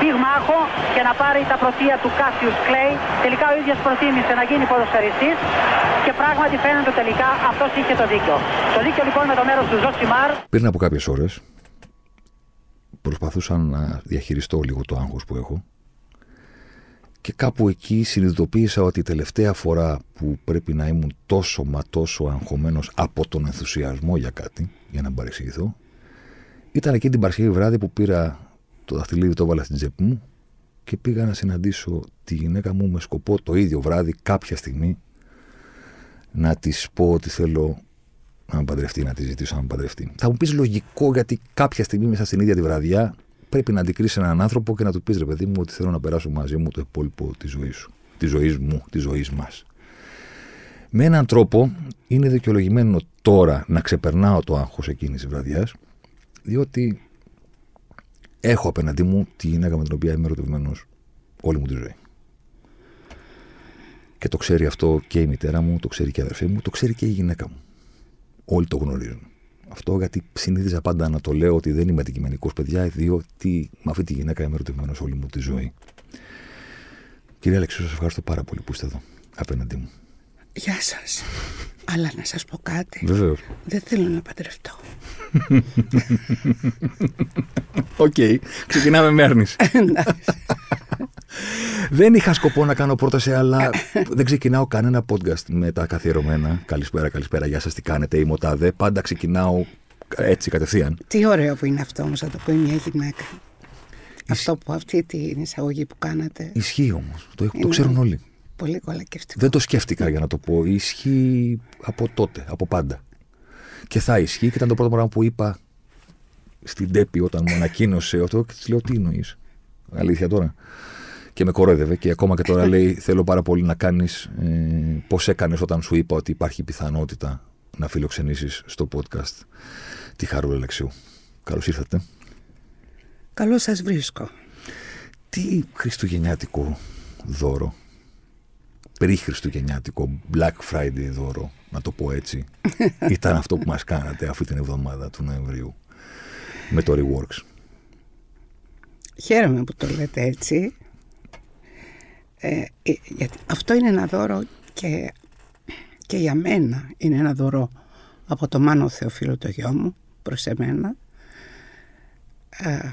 πυγμάχο και να πάρει τα πρωτεία του Κάσιους Κλέη. Τελικά ο ίδιος προτίμησε να γίνει ποδοσφαιριστής και πράγματι φαίνεται τελικά αυτός είχε το δίκιο. Το δίκιο λοιπόν με το μέρος του Ζοσιμάρ. Πριν από κάποιες ώρες προσπαθούσα να διαχειριστώ λίγο το άγχος που έχω και κάπου εκεί συνειδητοποίησα ότι η τελευταία φορά που πρέπει να ήμουν τόσο μα τόσο αγχωμένος από τον ενθουσιασμό για κάτι, για να παρεξηγηθώ, ήταν εκεί την Παρασκευή βράδυ που πήρα το δαχτυλίδι, το έβαλα στην τσέπη μου και πήγα να συναντήσω τη γυναίκα μου με σκοπό το ίδιο βράδυ, κάποια στιγμή, να της πω ότι θέλω να με παντρευτεί, να της ζητήσω να με παντρευτεί. Θα μου πεις λογικό γιατί κάποια στιγμή μέσα στην ίδια τη βραδιά πρέπει να αντικρίσεις έναν άνθρωπο και να του πεις ρε παιδί μου ότι θέλω να περάσω μαζί μου το υπόλοιπο της ζωής σου. Της ζωής μου, της ζωής μας. Με έναν τρόπο είναι δικαιολογημένο τώρα να ξεπερνάω το άγχος εκείνης της βραδιάς, διότι έχω απέναντί μου τη γυναίκα με την οποία είμαι ερωτευμένος όλη μου τη ζωή. Και το ξέρει αυτό και η μητέρα μου, το ξέρει και η αδερφή μου, το ξέρει και η γυναίκα μου. Όλοι το γνωρίζουν. Αυτό γιατί συνήθιζα πάντα να το λέω ότι δεν είμαι αντικειμενικός παιδιά, διότι με αυτή τη γυναίκα είμαι ερωτευμένος όλη μου τη ζωή. Κυρία Αλεξίου, σας ευχαριστώ πάρα πολύ που είστε εδώ απέναντί μου. Γεια σας. Αλλά να σας πω κάτι. Βεβαίως. Δεν θέλω να παντρευτώ. Οκ. Ξεκινάμε με άρνηση. δεν είχα σκοπό να κάνω πρόταση, αλλά δεν ξεκινάω κανένα podcast με τα καθιερωμένα. Καλησπέρα, καλησπέρα, γεια σας, τι κάνετε, είμαι ο Τάδε. Πάντα ξεκινάω έτσι κατευθείαν. Τι ωραίο που είναι αυτό όμως, να το πει μια γυναίκα. Αυτό που αυτή την εισαγωγή που κάνατε. Ισχύει όμως. Το, το ξέρουν όλοι. Πολύ κολακευτικό. Δεν το σκέφτηκα για να το πω. Ισχύει από τότε, από πάντα. Και θα ισχύει και ήταν το πρώτο πράγμα που είπα στην Τέπη όταν μου ανακοίνωσε αυτό και της λέω τι εννοείς; Αλήθεια τώρα. Και με κορόιδευε και ακόμα και τώρα λέει θέλω πάρα πολύ να κάνεις ε, πώς έκανες όταν σου είπα ότι υπάρχει πιθανότητα να φιλοξενήσεις στο podcast τη Χαρούλα Αλεξίου. Καλώς ήρθατε. Καλώς σας βρίσκω. Τι χριστουγεννιάτικο δώρο περί χριστουγεννιάτικο Black Friday δώρο, να το πω έτσι, ήταν αυτό που μας κάνατε αυτή την εβδομάδα του Νοεμβρίου με το Reworks. Χαίρομαι που το λέτε έτσι. Ε, ε, γιατί αυτό είναι ένα δώρο και, και για μένα είναι ένα δώρο από το Μάνο Θεοφίλου το γιο μου προς εμένα ε,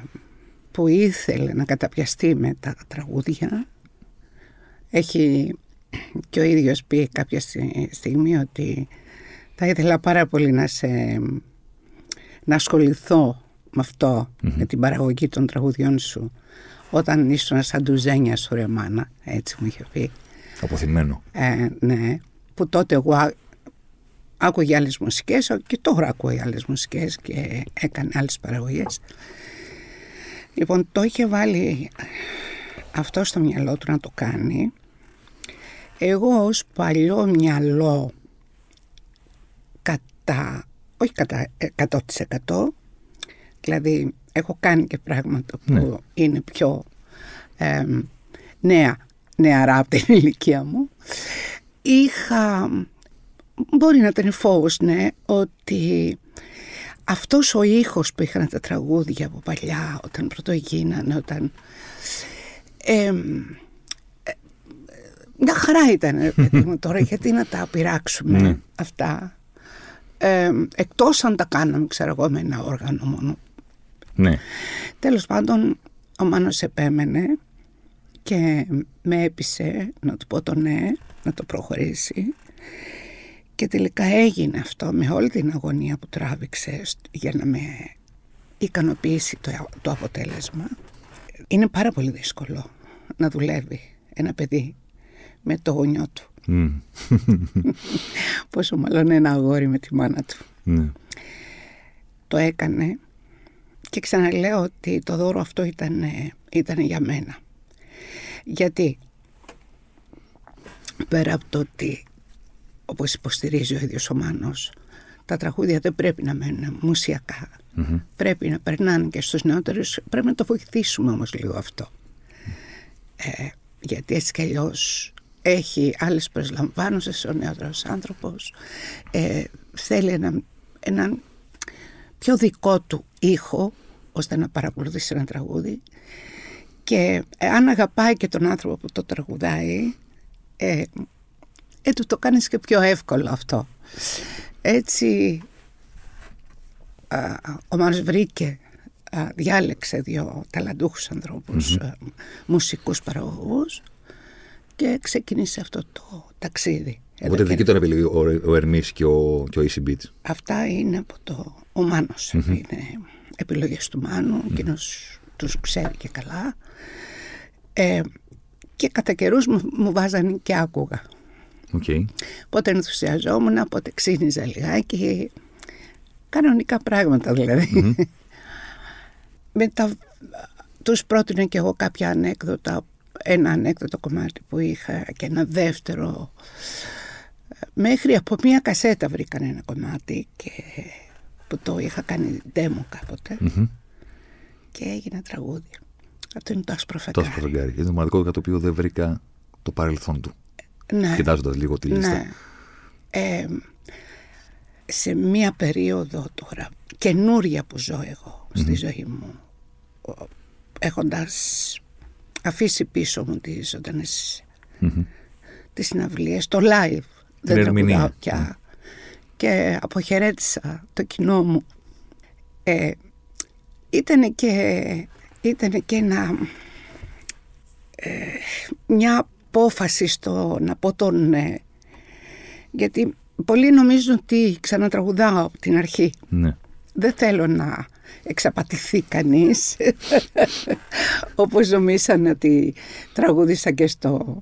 που ήθελε να καταπιαστεί με τα τραγούδια έχει και ο ίδιος πει κάποια στιγμή ότι θα ήθελα πάρα πολύ να, σε, να ασχοληθώ με αυτο με την παραγωγή των τραγουδιών σου όταν ήσουν σαν τουζένια σου ρε μάνα, έτσι μου είχε πει. Αποθυμένο. Ε, ναι, που τότε εγώ άκουγε άλλες μουσικές και τώρα ακούω άλλες μουσικές και έκανε άλλες παραγωγές. Λοιπόν, το είχε βάλει αυτό στο μυαλό του να το κάνει εγώ ως παλιό μυαλό κατά, όχι κατά 100% δηλαδή έχω κάνει και πράγματα που ναι. είναι πιο ε, νέα, νεαρά από την ηλικία μου είχα, μπορεί να ήταν φόβος ναι, ότι αυτός ο ήχος που είχαν τα τραγούδια από παλιά όταν πρώτο γίνανε, όταν... Ε, μια χαρά ήταν μου τώρα γιατί να τα πειράξουμε ναι. αυτά ε, εκτός αν τα κάναμε ξέρω εγώ με ένα όργανο μόνο ναι. τέλος πάντων ο Μάνος επέμενε και με έπεισε να του πω το ναι να το προχωρήσει και τελικά έγινε αυτό με όλη την αγωνία που τράβηξε για να με ικανοποιήσει το, το αποτέλεσμα είναι πάρα πολύ δύσκολο να δουλεύει ένα παιδί με το γονιό του. Mm. Πόσο μάλλον ένα αγόρι με τη μάνα του. Mm. Το έκανε και ξαναλέω ότι το δώρο αυτό ήταν, ήταν για μένα. Γιατί πέρα από το ότι όπως υποστηρίζει ο ίδιος ο Μάνος, τα τραγούδια δεν πρέπει να μένουν μουσιακά. Πρέπει να περνάνε και στους νεότερους. Πρέπει να το βοηθήσουμε όμως λίγο αυτό. Ε, γιατί έτσι κι αλλιώς έχει άλλες προσλαμβάνωσες ο νεότερος άνθρωπος. Ε, θέλει έναν ένα πιο δικό του ήχο ώστε να παρακολουθήσει ένα τραγούδι και αν αγαπάει και τον άνθρωπο που το τραγουδάει ε, ε, του το κάνεις και πιο εύκολο αυτό. Έτσι ο Μάνος βρήκε, διάλεξε δύο ταλαντούχους ανθρώπους, mm-hmm. μουσικούς παραγωγούς και ξεκίνησε αυτό το ταξίδι. Οπότε δική του επιλογή ο, ο Ερμής και ο, και ο Easy Beats. Αυτά είναι από το ο Μάνος. Mm-hmm. Είναι επιλογές του Μάνου, mm-hmm. εκείνος τους ξέρει και καλά. Ε, και κατά καιρούς μου, μου βάζανε και άκουγα. Okay. Πότε ενθουσιαζόμουν, πότε ξύνιζα λιγάκι. Κανονικά πράγματα δηλαδή. Mm-hmm. Μετά τους πρότεινα και εγώ κάποια ανέκδοτα, ένα ανέκδοτο κομμάτι που είχα και ένα δεύτερο. Μέχρι από μία κασέτα βρήκαν ένα κομμάτι και που το είχα κάνει demo κάποτε mm-hmm. και έγινε τραγούδι. Αυτό είναι το άσπρο φεγγάρι. Το άσπρο φεγγάρι. Είναι το μοναδικό για το οποίο δεν βρήκα το παρελθόν του. Ναι. Κοιτάζοντα λίγο τη λίστα. Ναι. Ε, σε μία περίοδο τώρα καινούρια που ζω εγώ mm-hmm. στη ζωή μου έχοντας αφήσει πίσω μου τις ζωντανές mm-hmm. τις συναυλίες, το live δεν τραγουδάω πια mm. και αποχαιρέτησα το κοινό μου ε, ήταν και ήταν και ένα, ε, μια απόφαση στο να πω τον ναι. Γιατί πολλοί νομίζουν ότι ξανατραγουδάω από την αρχή. Ναι. Δεν θέλω να εξαπατηθεί κανείς όπως νομίσαν ότι τραγούδισα και στο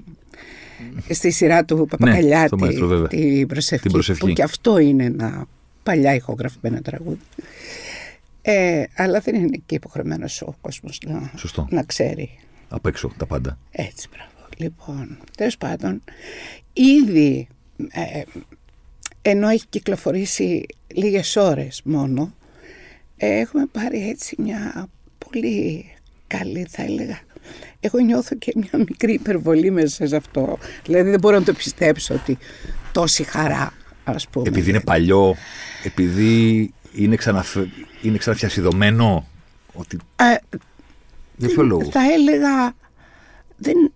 στη σειρά του Παπακαλιάτη ναι, την, προσευχή, την προσευχή που και αυτό είναι ένα παλιά ηχογραφημένο τραγούδι ε, αλλά δεν είναι και υποχρεωμένος ο κόσμος να, να ξέρει. Απ' έξω τα πάντα. Έτσι, μπράβο. Λοιπόν, τέλος πάντων, ήδη ε, ενώ έχει κυκλοφορήσει λίγες ώρες μόνο, ε, έχουμε πάρει έτσι μια πολύ καλή θα έλεγα. Εγώ νιώθω και μια μικρή υπερβολή μέσα σε αυτό. Δηλαδή δεν μπορώ να το πιστέψω ότι τόση χαρά ας πούμε. Επειδή είναι παλιό, επειδή είναι, ξαναφε... είναι ξαναφιασιδωμένο. Ότι... Ε, Για ποιο λόγο; Θα έλεγα δεν,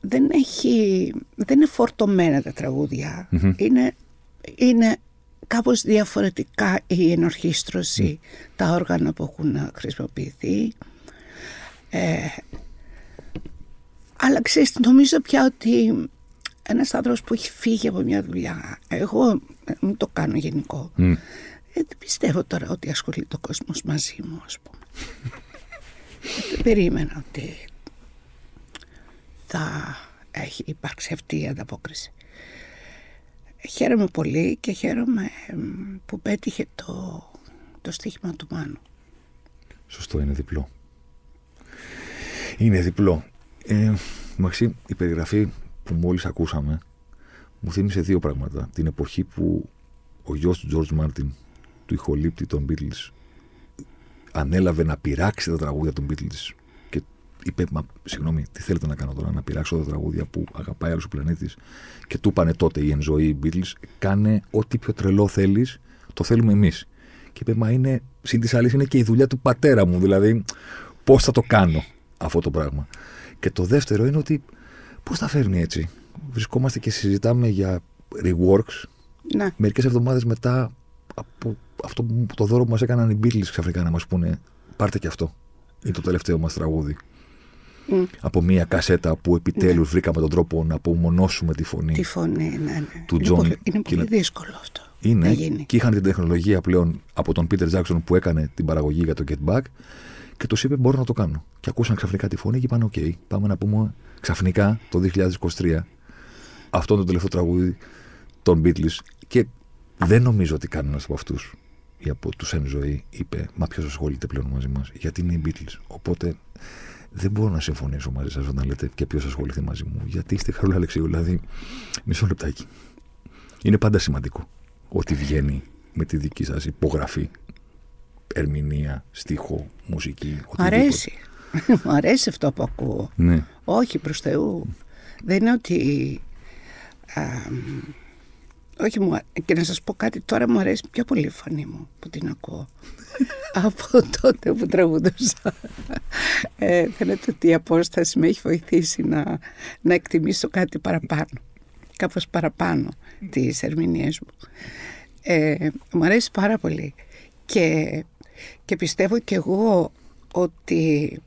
δεν, έχει, δεν είναι φορτωμένα τα τραγουδια Είναι, είναι κάπως διαφορετικά η ενορχίστρωση, τα όργανα που έχουν χρησιμοποιηθεί. Ε, αλλά ξέρεις, νομίζω πια ότι ένας άνθρωπος που έχει φύγει από μια δουλειά, εγώ μην το κάνω γενικό, ε, δεν πιστεύω τώρα ότι ασχολείται ο κόσμος μαζί μου, ας πούμε. δεν περίμενα ότι θα έχει υπάρξει αυτή η ανταπόκριση. Χαίρομαι πολύ και χαίρομαι που πέτυχε το, το στοίχημα του Μάνου. Σωστό, είναι διπλό. Είναι διπλό. Ε, Μαξί, η περιγραφή που μόλις ακούσαμε μου θύμισε δύο πράγματα. Την εποχή που ο γιος του George Μάρτιν του ηχολήπτη των Beatles ανέλαβε να πειράξει τα τραγούδια των Beatles και είπε, μα συγγνώμη, τι θέλετε να κάνω τώρα, να πειράξω τα τραγούδια που αγαπάει άλλος ο πλανήτης. Και του είπανε τότε η ενζωή οι Beatles, κάνε ό,τι πιο τρελό θέλεις, το θέλουμε εμείς. Και είπε, μα είναι, συν της άλλης, είναι και η δουλειά του πατέρα μου, δηλαδή πώς θα το κάνω αυτό το πράγμα. Και το δεύτερο είναι ότι πώς τα φέρνει έτσι. Βρισκόμαστε και συζητάμε για reworks. Ναι. Μερικές εβδομάδες μετά από αυτό που το δώρο που μας έκαναν οι Beatles ξαφνικά να μας πούνε πάρτε και αυτό. Είναι το τελευταίο μας τραγούδι. Mm. Από μια κασέτα που επιτέλους ναι. βρήκαμε τον τρόπο να απομονώσουμε τη φωνή. Τη φωνή, ναι, ναι. Του είναι, John... είναι πολύ δύσκολο αυτό. Είναι. Να γίνει. Και είχαν την τεχνολογία πλέον από τον Peter Jackson που έκανε την παραγωγή για το Get Back και τους είπε: Μπορώ να το κάνω. Και ακούσαν ξαφνικά τη φωνή και είπαν: OK, πάμε να πούμε ξαφνικά το 2023 αυτό το τελευταίο τραγούδι των Beatles. Και δεν νομίζω ότι κανένας από αυτούς ή από τους εν ζωή είπε Μα ποιος ασχολείται πλέον μαζί μας, γιατί είναι οι Beatles. Οπότε δεν μπορώ να συμφωνήσω μαζί σας όταν λέτε και ποιος ασχοληθεί μαζί μου. Γιατί είστε χαρούλα Αλεξίου, δηλαδή μισό λεπτάκι. Είναι πάντα σημαντικό ότι βγαίνει με τη δική σας υπογραφή, ερμηνεία, στίχο, μουσική. Μ' αρέσει. Μου αρέσει αυτό που ακούω. Ναι. Όχι προς Θεού. Δεν είναι ότι... α, όχι μου, α- και να σας πω κάτι, τώρα μου αρέσει πιο πολύ η φωνή μου που την ακούω. Από τότε που τραγουδούσα. Ε, φαίνεται ότι η απόσταση με έχει βοηθήσει να, να εκτιμήσω κάτι παραπάνω. Κάπως παραπάνω τις ερμηνείες μου. Ε, μου αρέσει πάρα πολύ. Και, και πιστεύω και εγώ ότι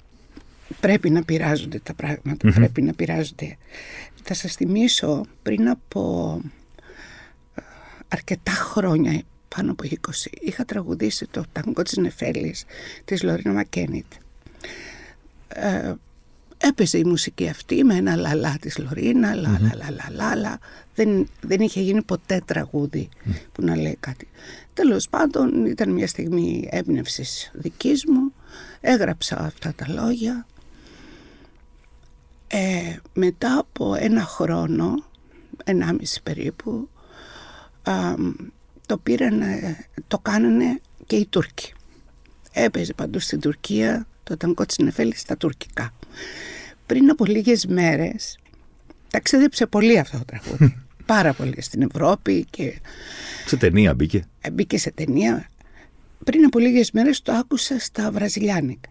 πρέπει να πειράζονται τα πραγματα πρέπει να πειράζονται. Θα σας θυμίσω πριν από ε, αρκετά χρόνια, πάνω από 20, είχα τραγουδήσει το ταγκό της Νεφέλης της Λωρίνα Μακένιτ. Ε, έπαιζε η μουσική αυτή με ένα λαλά της Λωρίνα, λα λα λα λα λα, λα. Δεν, δεν είχε γίνει ποτέ τραγούδι που να λέει κάτι. Τέλος πάντων ήταν μια στιγμή έμπνευσης δικής μου, έγραψα αυτά τα λόγια. Ε, μετά από ένα χρόνο, ενάμιση περίπου, α, το πήραν, το κάνανε και οι Τούρκοι. Έπαιζε παντού στην Τουρκία το ταγκό της Νεφέλης στα τουρκικά. Πριν από λίγες μέρες ταξίδεψε πολύ αυτό το τραγούδι. Πάρα πολύ στην Ευρώπη και Σε ταινία μπήκε. ε, μπήκε σε ταινία. Πριν από λίγες μέρες το άκουσα στα βραζιλιάνικα.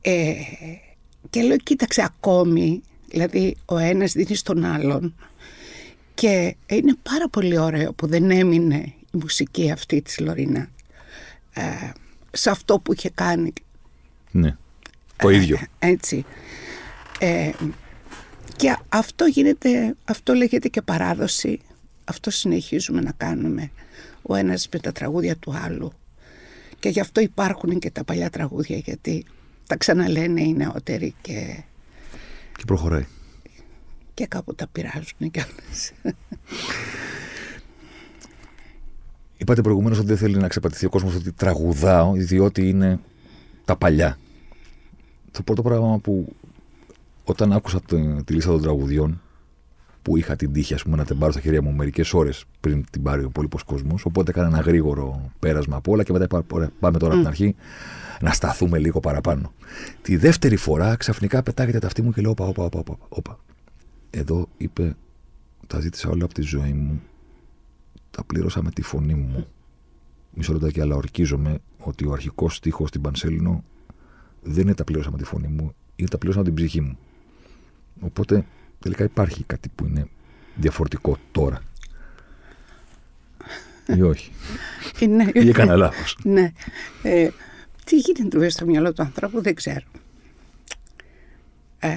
Ε, και λέω, κοίταξε ακόμη, δηλαδή ο ένας δίνει στον άλλον και είναι πάρα πολύ ωραίο που δεν έμεινε η μουσική αυτή της Λωρίνα ε, σε αυτό που είχε κάνει Ναι. Το ίδιο. έτσι. Ε, και αυτό γίνεται, αυτό λέγεται και παράδοση. Αυτό συνεχίζουμε να κάνουμε ο ένας με τα τραγούδια του άλλου. Και γι' αυτό υπάρχουν και τα παλιά τραγούδια γιατί τα ξαναλένε οι νεότεροι και, Και προχωράει. Και κάπου τα πειράζουν κιόλας. Είπατε προηγουμένως ότι δεν θέλει να ξεπατηθεί ο κόσμος ότι τραγουδάω, διότι είναι τα παλιά. Το πρώτο πράγμα που όταν άκουσα το- τη λίστα των τραγουδιών, που είχα την τύχη ας πούμε, να την πάρω στα χέρια μου μερικές ώρες πριν την πάρει ο υπόλοιπος κόσμος, οπότε έκανα ένα γρήγορο πέρασμα από όλα και μετά είπα: «Ωραία, Πάμε τώρα από την αρχή να σταθούμε λίγο παραπάνω. Τη δεύτερη φορά ξαφνικά πετάγεται τα αυτή μου και λέω: Όπα, όπα, όπα, όπα, όπα. Εδώ είπε: Τα ζήτησα όλα από τη ζωή μου τα πλήρωσα με τη φωνή μου. Μισό λεπτάκι, αλλά ορκίζομαι ότι ο αρχικός στίχος στην Πανσέλινο δεν είναι τα πλήρωσα με τη φωνή μου, είναι τα πλήρωσα με την ψυχή μου. Οπότε τελικά υπάρχει κάτι που είναι διαφορετικό τώρα. Ή όχι. Είναι, Ή έκανα λάθος. ναι. Ε, τι γίνεται μέσα στο μυαλό του ανθρώπου δεν ξέρω. Ε,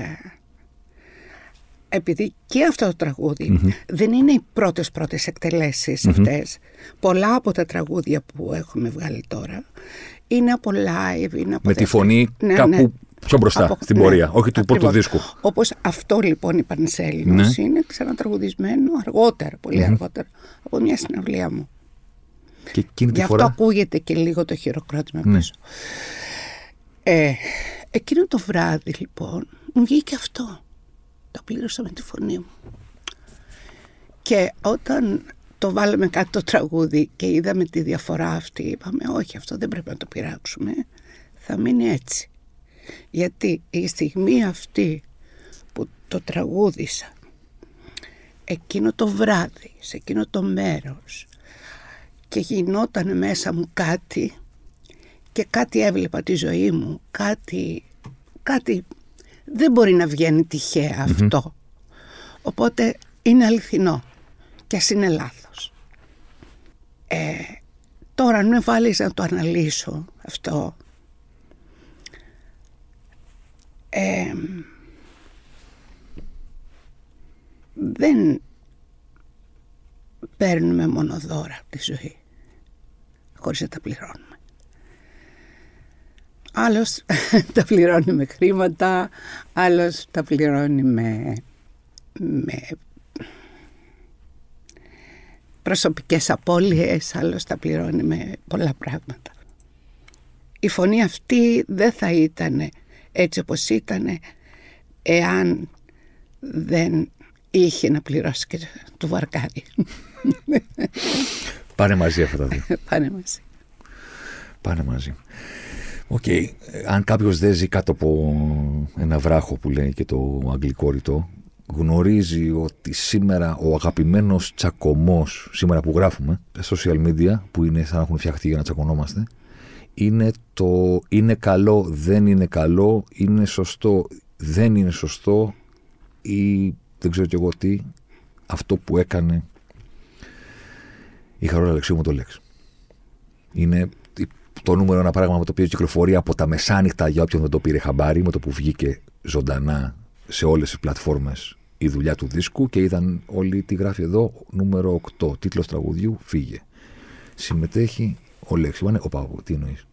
επειδή και αυτό το τραγουδι δεν είναι οι πρώτες πρώτες εκτελέσεις αυτές. Πολλά από τα τραγούδια που έχουμε βγάλει τώρα είναι από live, είναι από Με τη δεύτερη- φωνή Ναι, κάπου ναι. πιο μπροστά Από- στην ναι, πορεία, όχι του πρώτου ακριβώς. δίσκου. Όπως αυτό λοιπόν η Πανσέλινος Ναι. είναι ξανατραγουδισμένο αργότερα, πολύ αργότερα, από μια συναυλία μου. Και εκείνη τη Γι' αυτό φορά; ακούγεται και λίγο το χειροκρότημα Ναι. πίσω. Ε, εκείνο το βράδυ λοιπόν μου βγήκε αυτό. Το πλήρωσα με τη φωνή μου. Και όταν το βάλαμε κάτω το τραγούδι και είδαμε τη διαφορά αυτή, είπαμε όχι αυτό δεν πρέπει να το πειράξουμε, θα μείνει έτσι. Γιατί η στιγμή αυτή που το τραγούδισα, εκείνο το βράδυ, σε εκείνο το μέρος, και γινόταν μέσα μου κάτι και κάτι έβλεπα τη ζωή μου, κάτι, κάτι δεν μπορεί να βγαίνει τυχαία αυτό. Οπότε είναι αληθινό και ας είναι λάθος. Ε, τώρα αν με βάλεις να το αναλύσω αυτό, ε, δεν παίρνουμε μόνο δώρα από τη ζωή χωρίς να τα πληρώνουμε. Άλλος τα πληρώνει με χρήματα, άλλος τα πληρώνει με, με προσωπικές απώλειες, άλλος τα πληρώνει με πολλά πράγματα. Η φωνή αυτή δεν θα ήταν έτσι όπως ήταν εάν δεν είχε να πληρώσει και τον βαρκάρη. Πάνε μαζί αυτά τα δύο. Πάνε μαζί. Πάνε μαζί. Okay. Αν κάποιος δεν ζει κάτω από ένα βράχο που λέει και το αγγλικό ρητό, γνωρίζει ότι σήμερα ο αγαπημένος τσακωμός, σήμερα που γράφουμε, στα social media, που είναι σαν να έχουν φτιαχτεί για να τσακωνόμαστε, είναι το είναι καλό, δεν είναι καλό, είναι σωστό, δεν είναι σωστό ή δεν ξέρω κι εγώ τι, αυτό που έκανε η Χαρόλα Αλεξίου μου το λέξη. Είναι το νούμερο ένα πράγμα με το οποίο κυκλοφορεί από τα μεσάνυχτα για όποιον δεν το πήρε χαμπάρι, με το που βγήκε ζωντανά σε όλες τις πλατφόρμες η δουλειά του δίσκου και είδαν όλοι τι γράφει εδώ, νούμερο 8, τίτλος τραγουδιού, φύγε. Συμμετέχει ο Λέξης. Μάνε, οπα, τι εννοείς.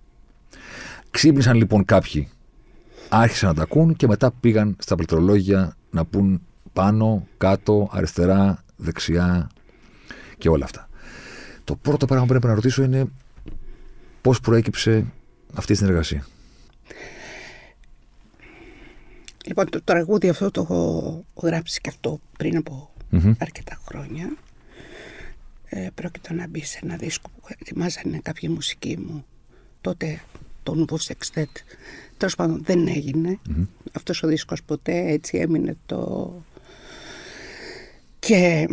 Ξύπνησαν λοιπόν κάποιοι, άρχισαν να τα ακούν και μετά πήγαν στα πληκτρολόγια να πούν πάνω, κάτω, αριστερά, δεξιά και όλα αυτά. Το πρώτο πράγμα που πρέπει να ρωτήσω είναι πώς προέκυψε αυτή η συνεργασία. Λοιπόν, το τραγούδι αυτό το έχω γράψει και αυτό πριν από αρκετά χρόνια. Ε, πρόκειται να μπει σε ένα δίσκο που ετοιμάζανε κάποιοι μουσικοί μου. Τότε το Nouveau Sextet. Τέλος πάντων δεν έγινε. Mm-hmm. Αυτός ο δίσκος ποτέ έτσι έμεινε το... Και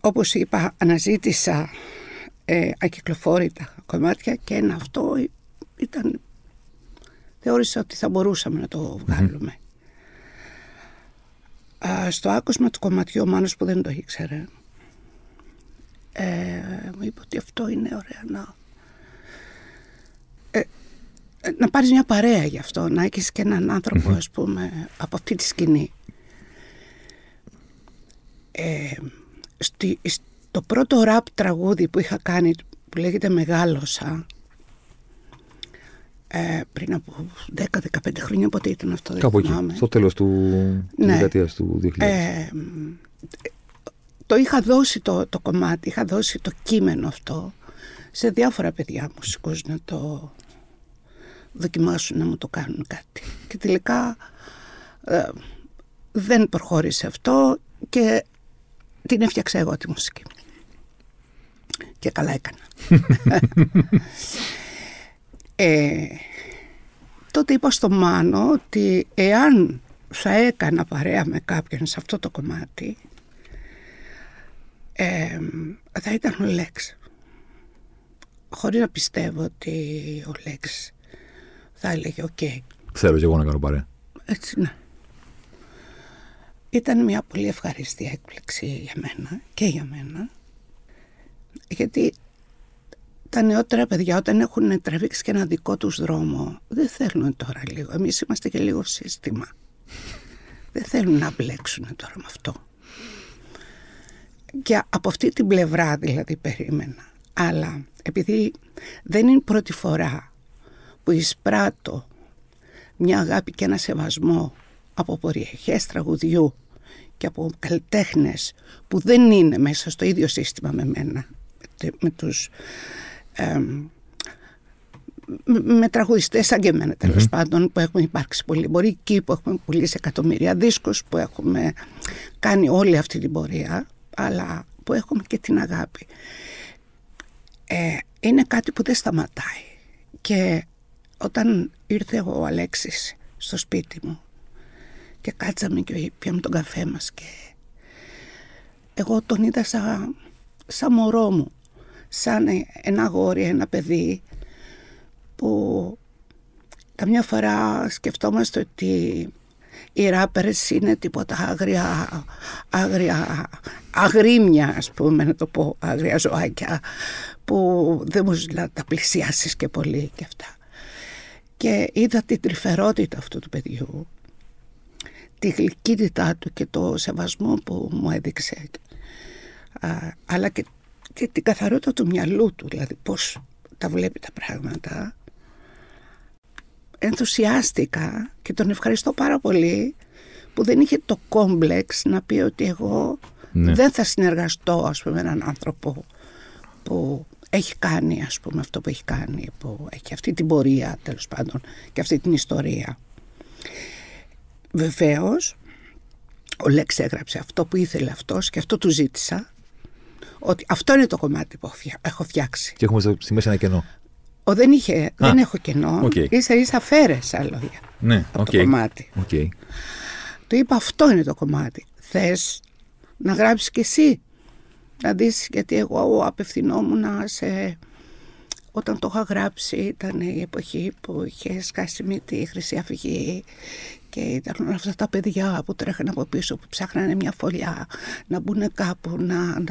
όπως είπα αναζήτησα ε, ακυκλοφόρητα κομμάτια και ένα αυτό ήταν θεώρησα ότι θα μπορούσαμε να το βγάλουμε. Α, στο άκουσμα του κομματιού ο Μάνος που δεν το ήξερε ε, μου είπε ότι αυτό είναι ωραία να ε, ε, να πάρεις μια παρέα γι' αυτό να έχεις και έναν άνθρωπο ας πούμε από αυτή τη σκηνή. Ε, στη, το πρώτο ραπ τραγούδι που είχα κάνει που λέγεται Μεγάλωσα ε, πριν από 10-15 χρόνια πότε ήταν αυτό δεν Κάπου θυμάμαι. εκεί, στο τέλος του, ναι. της του 2000. Ε, το είχα δώσει το, το κομμάτι, είχα δώσει το κείμενο αυτό σε διάφορα παιδιά μουσικούς να το δοκιμάσουν να μου το κάνουν κάτι. Και τελικά ε, δεν προχώρησε αυτό και την έφτιαξα εγώ τη μουσική. Και καλά έκανα. ε, τότε είπα στο Μάνο ότι εάν θα έκανα παρέα με κάποιον σε αυτό το κομμάτι ε, θα ήταν ο Λέξ. Χωρίς να πιστεύω ότι ο Λέξ θα έλεγε okay. Θέλω και εγώ να κάνω παρέα. Έτσι ναι. Ήταν μια πολύ ευχάριστη έκπληξη για μένα και για μένα γιατί τα νεότερα παιδιά όταν έχουν τραβήξει και ένα δικό τους δρόμο δεν θέλουν τώρα λίγο. Εμείς είμαστε και λίγο σύστημα. δεν θέλουν να μπλέξουν τώρα με αυτό. Και από αυτή την πλευρά δηλαδή περίμενα. Αλλά επειδή δεν είναι πρώτη φορά που εισπράττω μια αγάπη και ένα σεβασμό από περιεχές τραγουδιού και από καλλιτέχνες που δεν είναι μέσα στο ίδιο σύστημα με μένα, με τους ε, με τραγουδιστές σαν και εμένα πάντων που έχουμε υπάρξει πολύ μπορεί εκεί που έχουμε πουλήσει εκατομμύρια δίσκους που έχουμε κάνει όλη αυτή την πορεία αλλά που έχουμε και την αγάπη. Ε, είναι κάτι που δεν σταματάει. Και όταν ήρθε ο Αλέξης στο σπίτι μου και κάτσαμε και πιάμε τον καφέ μας και εγώ τον είδα σαν, σαν μωρό μου σαν ένα αγόρι, ένα παιδί που καμιά φορά σκεφτόμαστε ότι οι ράπερες είναι τίποτα άγρια, άγρια, αγρίμια ας πούμε να το πω, άγρια ζωάκια που δεν μπορείς να τα πλησιάσεις και πολύ και αυτά. Και είδα την τρυφερότητα αυτού του παιδιού, τη γλυκύτητά του και το σεβασμό που μου έδειξε, αλλά και και την καθαρότητα του μυαλού του, δηλαδή πώς τα βλέπει τα πράγματα. Ενθουσιάστηκα και τον ευχαριστώ πάρα πολύ που δεν είχε το κόμπλεξ να πει ότι εγώ ναι. δεν θα συνεργαστώ ας πούμε με έναν άνθρωπο που έχει κάνει ας πούμε αυτό που έχει κάνει, που έχει αυτή την πορεία τέλος πάντων και αυτή την ιστορία. Βεβαίως ο Λέξ έγραψε αυτό που ήθελε αυτός και αυτό του ζήτησα ότι αυτό είναι το κομμάτι που έχω φτιάξει. Και έχουμε στη μέση ένα κενό. Ο, δεν, είχε, δεν έχω κενό. Okay. Ίσα ίσα φέρεσα λόγια. Ναι, από το κομμάτι. Okay. Του είπα αυτό είναι το κομμάτι. Θες να γράψεις κι εσύ. Να δεις γιατί εγώ απευθυνόμουν σε... Όταν το είχα γράψει ήταν η εποχή που είχε σκάσει με τη Χρυσή Αυγή και ήταν αυτά τα παιδιά που τρέχανε από πίσω που ψάχνανε μια φωλιά να μπουν κάπου να...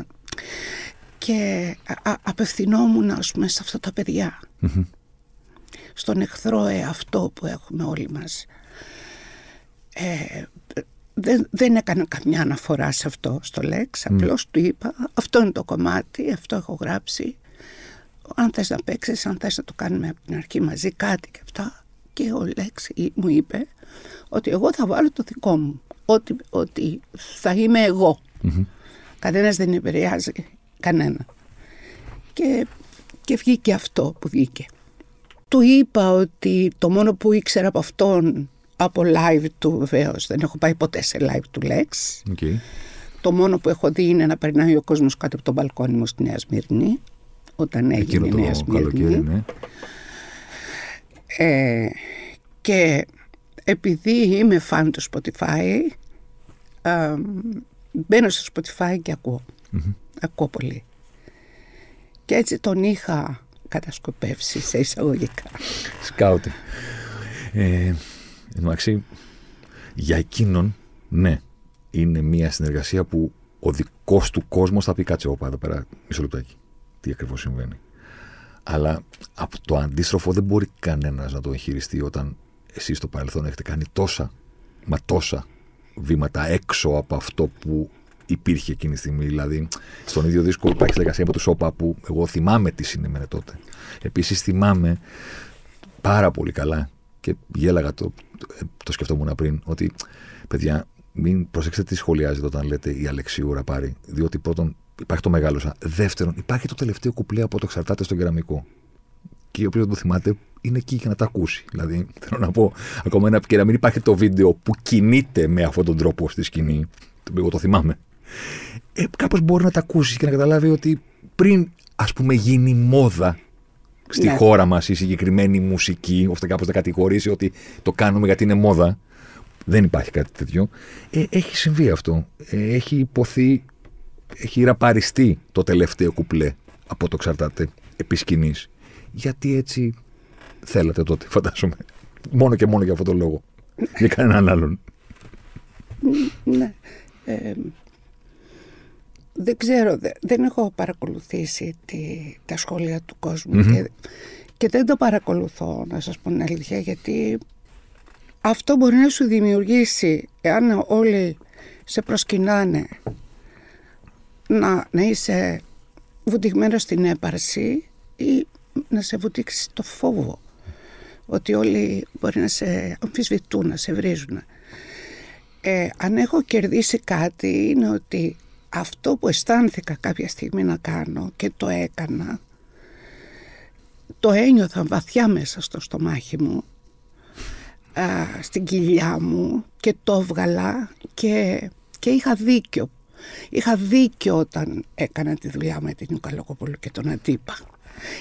και απευθυνόμουν ας πούμε σε αυτά τα παιδια στον εχθρό εαυτό που έχουμε όλοι μας. Ε, δεν, δεν έκανα καμιά αναφορά σε αυτό στο Λέξ, απλώς του είπα αυτό είναι το κομμάτι, αυτό έχω γράψει. Αν θες να παίξεις, αν θες να το κάνουμε από την αρχή μαζί κάτι και αυτά και ο Λέξ μου είπε ότι εγώ θα βάλω το δικό μου. Ότι, ότι θα είμαι εγώ mm-hmm. Κανένας δεν επηρεάζει κανένα και, και βγήκε αυτό που βγήκε του είπα ότι το μόνο που ήξερα από αυτόν από live του βεβαίως. Δεν έχω πάει ποτέ σε live του Lex. Okay. Το μόνο που έχω δει είναι να περνάει ο κόσμος κάτω από τον μπαλκόνι μου στη Νέα Σμύρνη. Όταν έγινε η Νέα Σμύρνη. Ναι. Ε, και επειδή είμαι φαν του Spotify, ε, μπαίνω στο Spotify και ακούω. Ακούω πολύ. Και έτσι τον είχα κατασκοπεύσει σε εισαγωγικά. Σκάουτι. Ε, Εντάξει, για εκείνον, ναι, είναι μια συνεργασία που ο δικός του κόσμος θα πει κάτσε όπα εδώ πέρα, μισό λεπτάκι. Τι ακριβώς συμβαίνει. Αλλά από το αντίστροφο δεν μπορεί κανένας να το εγχειριστεί όταν εσείς στο παρελθόν έχετε κάνει τόσα, μα τόσα βήματα έξω από αυτό που υπήρχε εκείνη τη στιγμή. Δηλαδή, στον ίδιο δίσκο υπάρχει συνεργασία από του Σόπα που εγώ θυμάμαι τι συνέβαινε τότε. Επίσης, θυμάμαι πάρα πολύ καλά και γέλαγα το, το σκεφτόμουν πριν, ότι παιδιά, μην προσέξετε τι σχολιάζετε όταν λέτε η Αλεξιούρα πάρει. Διότι πρώτον υπάρχει το μεγάλωσα. Δεύτερον, υπάρχει το τελευταίο κουπλέ από το εξαρτάται στο κεραμικό. Και όποιο δεν το θυμάται, είναι εκεί για να τα ακούσει. Δηλαδή, θέλω να πω, ακόμα ένα και να μην υπάρχει το βίντεο που κινείται με αυτόν τον τρόπο στη σκηνή. Το οποίο εγώ το θυμάμαι. Ε, Κάπως μπορεί να τα ακούσει και να καταλάβει ότι πριν, ας πούμε, γίνει μόδα στη ναι. χώρα μας η συγκεκριμένη μουσική, ώστε κάπως να κατηγορήσει ότι το κάνουμε γιατί είναι μόδα. Δεν υπάρχει κάτι τέτοιο. Ε, έχει συμβεί αυτό. Ε, έχει υποθεί, έχει ραπαριστεί το τελευταίο κουπλέ από το ξαρτάτε επί σκηνής. Γιατί έτσι θέλατε τότε, φαντάζομαι. Μόνο και μόνο για αυτόν τον λόγο. για κανέναν άλλον. Ναι. Ε, δεν ξέρω, δεν έχω παρακολουθήσει τη, τα σχόλια του κοσμου και, και δεν το παρακολουθώ να σας πω την αλήθεια γιατί αυτό μπορεί να σου δημιουργήσει εάν όλοι σε προσκυνάνε να, να είσαι βουτυγμένος στην έπαρση ή να σε βουτήξει το φόβο ότι όλοι μπορεί να σε αμφισβητούν, να σε βρίζουν. Ε, αν έχω κερδίσει κάτι είναι ότι αυτό που αισθάνθηκα κάποια στιγμή να κάνω και το έκανα, το ένιωθα βαθιά μέσα στο στομάχι μου, στην κοιλιά μου και το έβγαλα και, και είχα δίκιο. Είχα δίκιο όταν έκανα τη δουλειά με την Ιουκαλοκοπούλου και τον Αντίπα.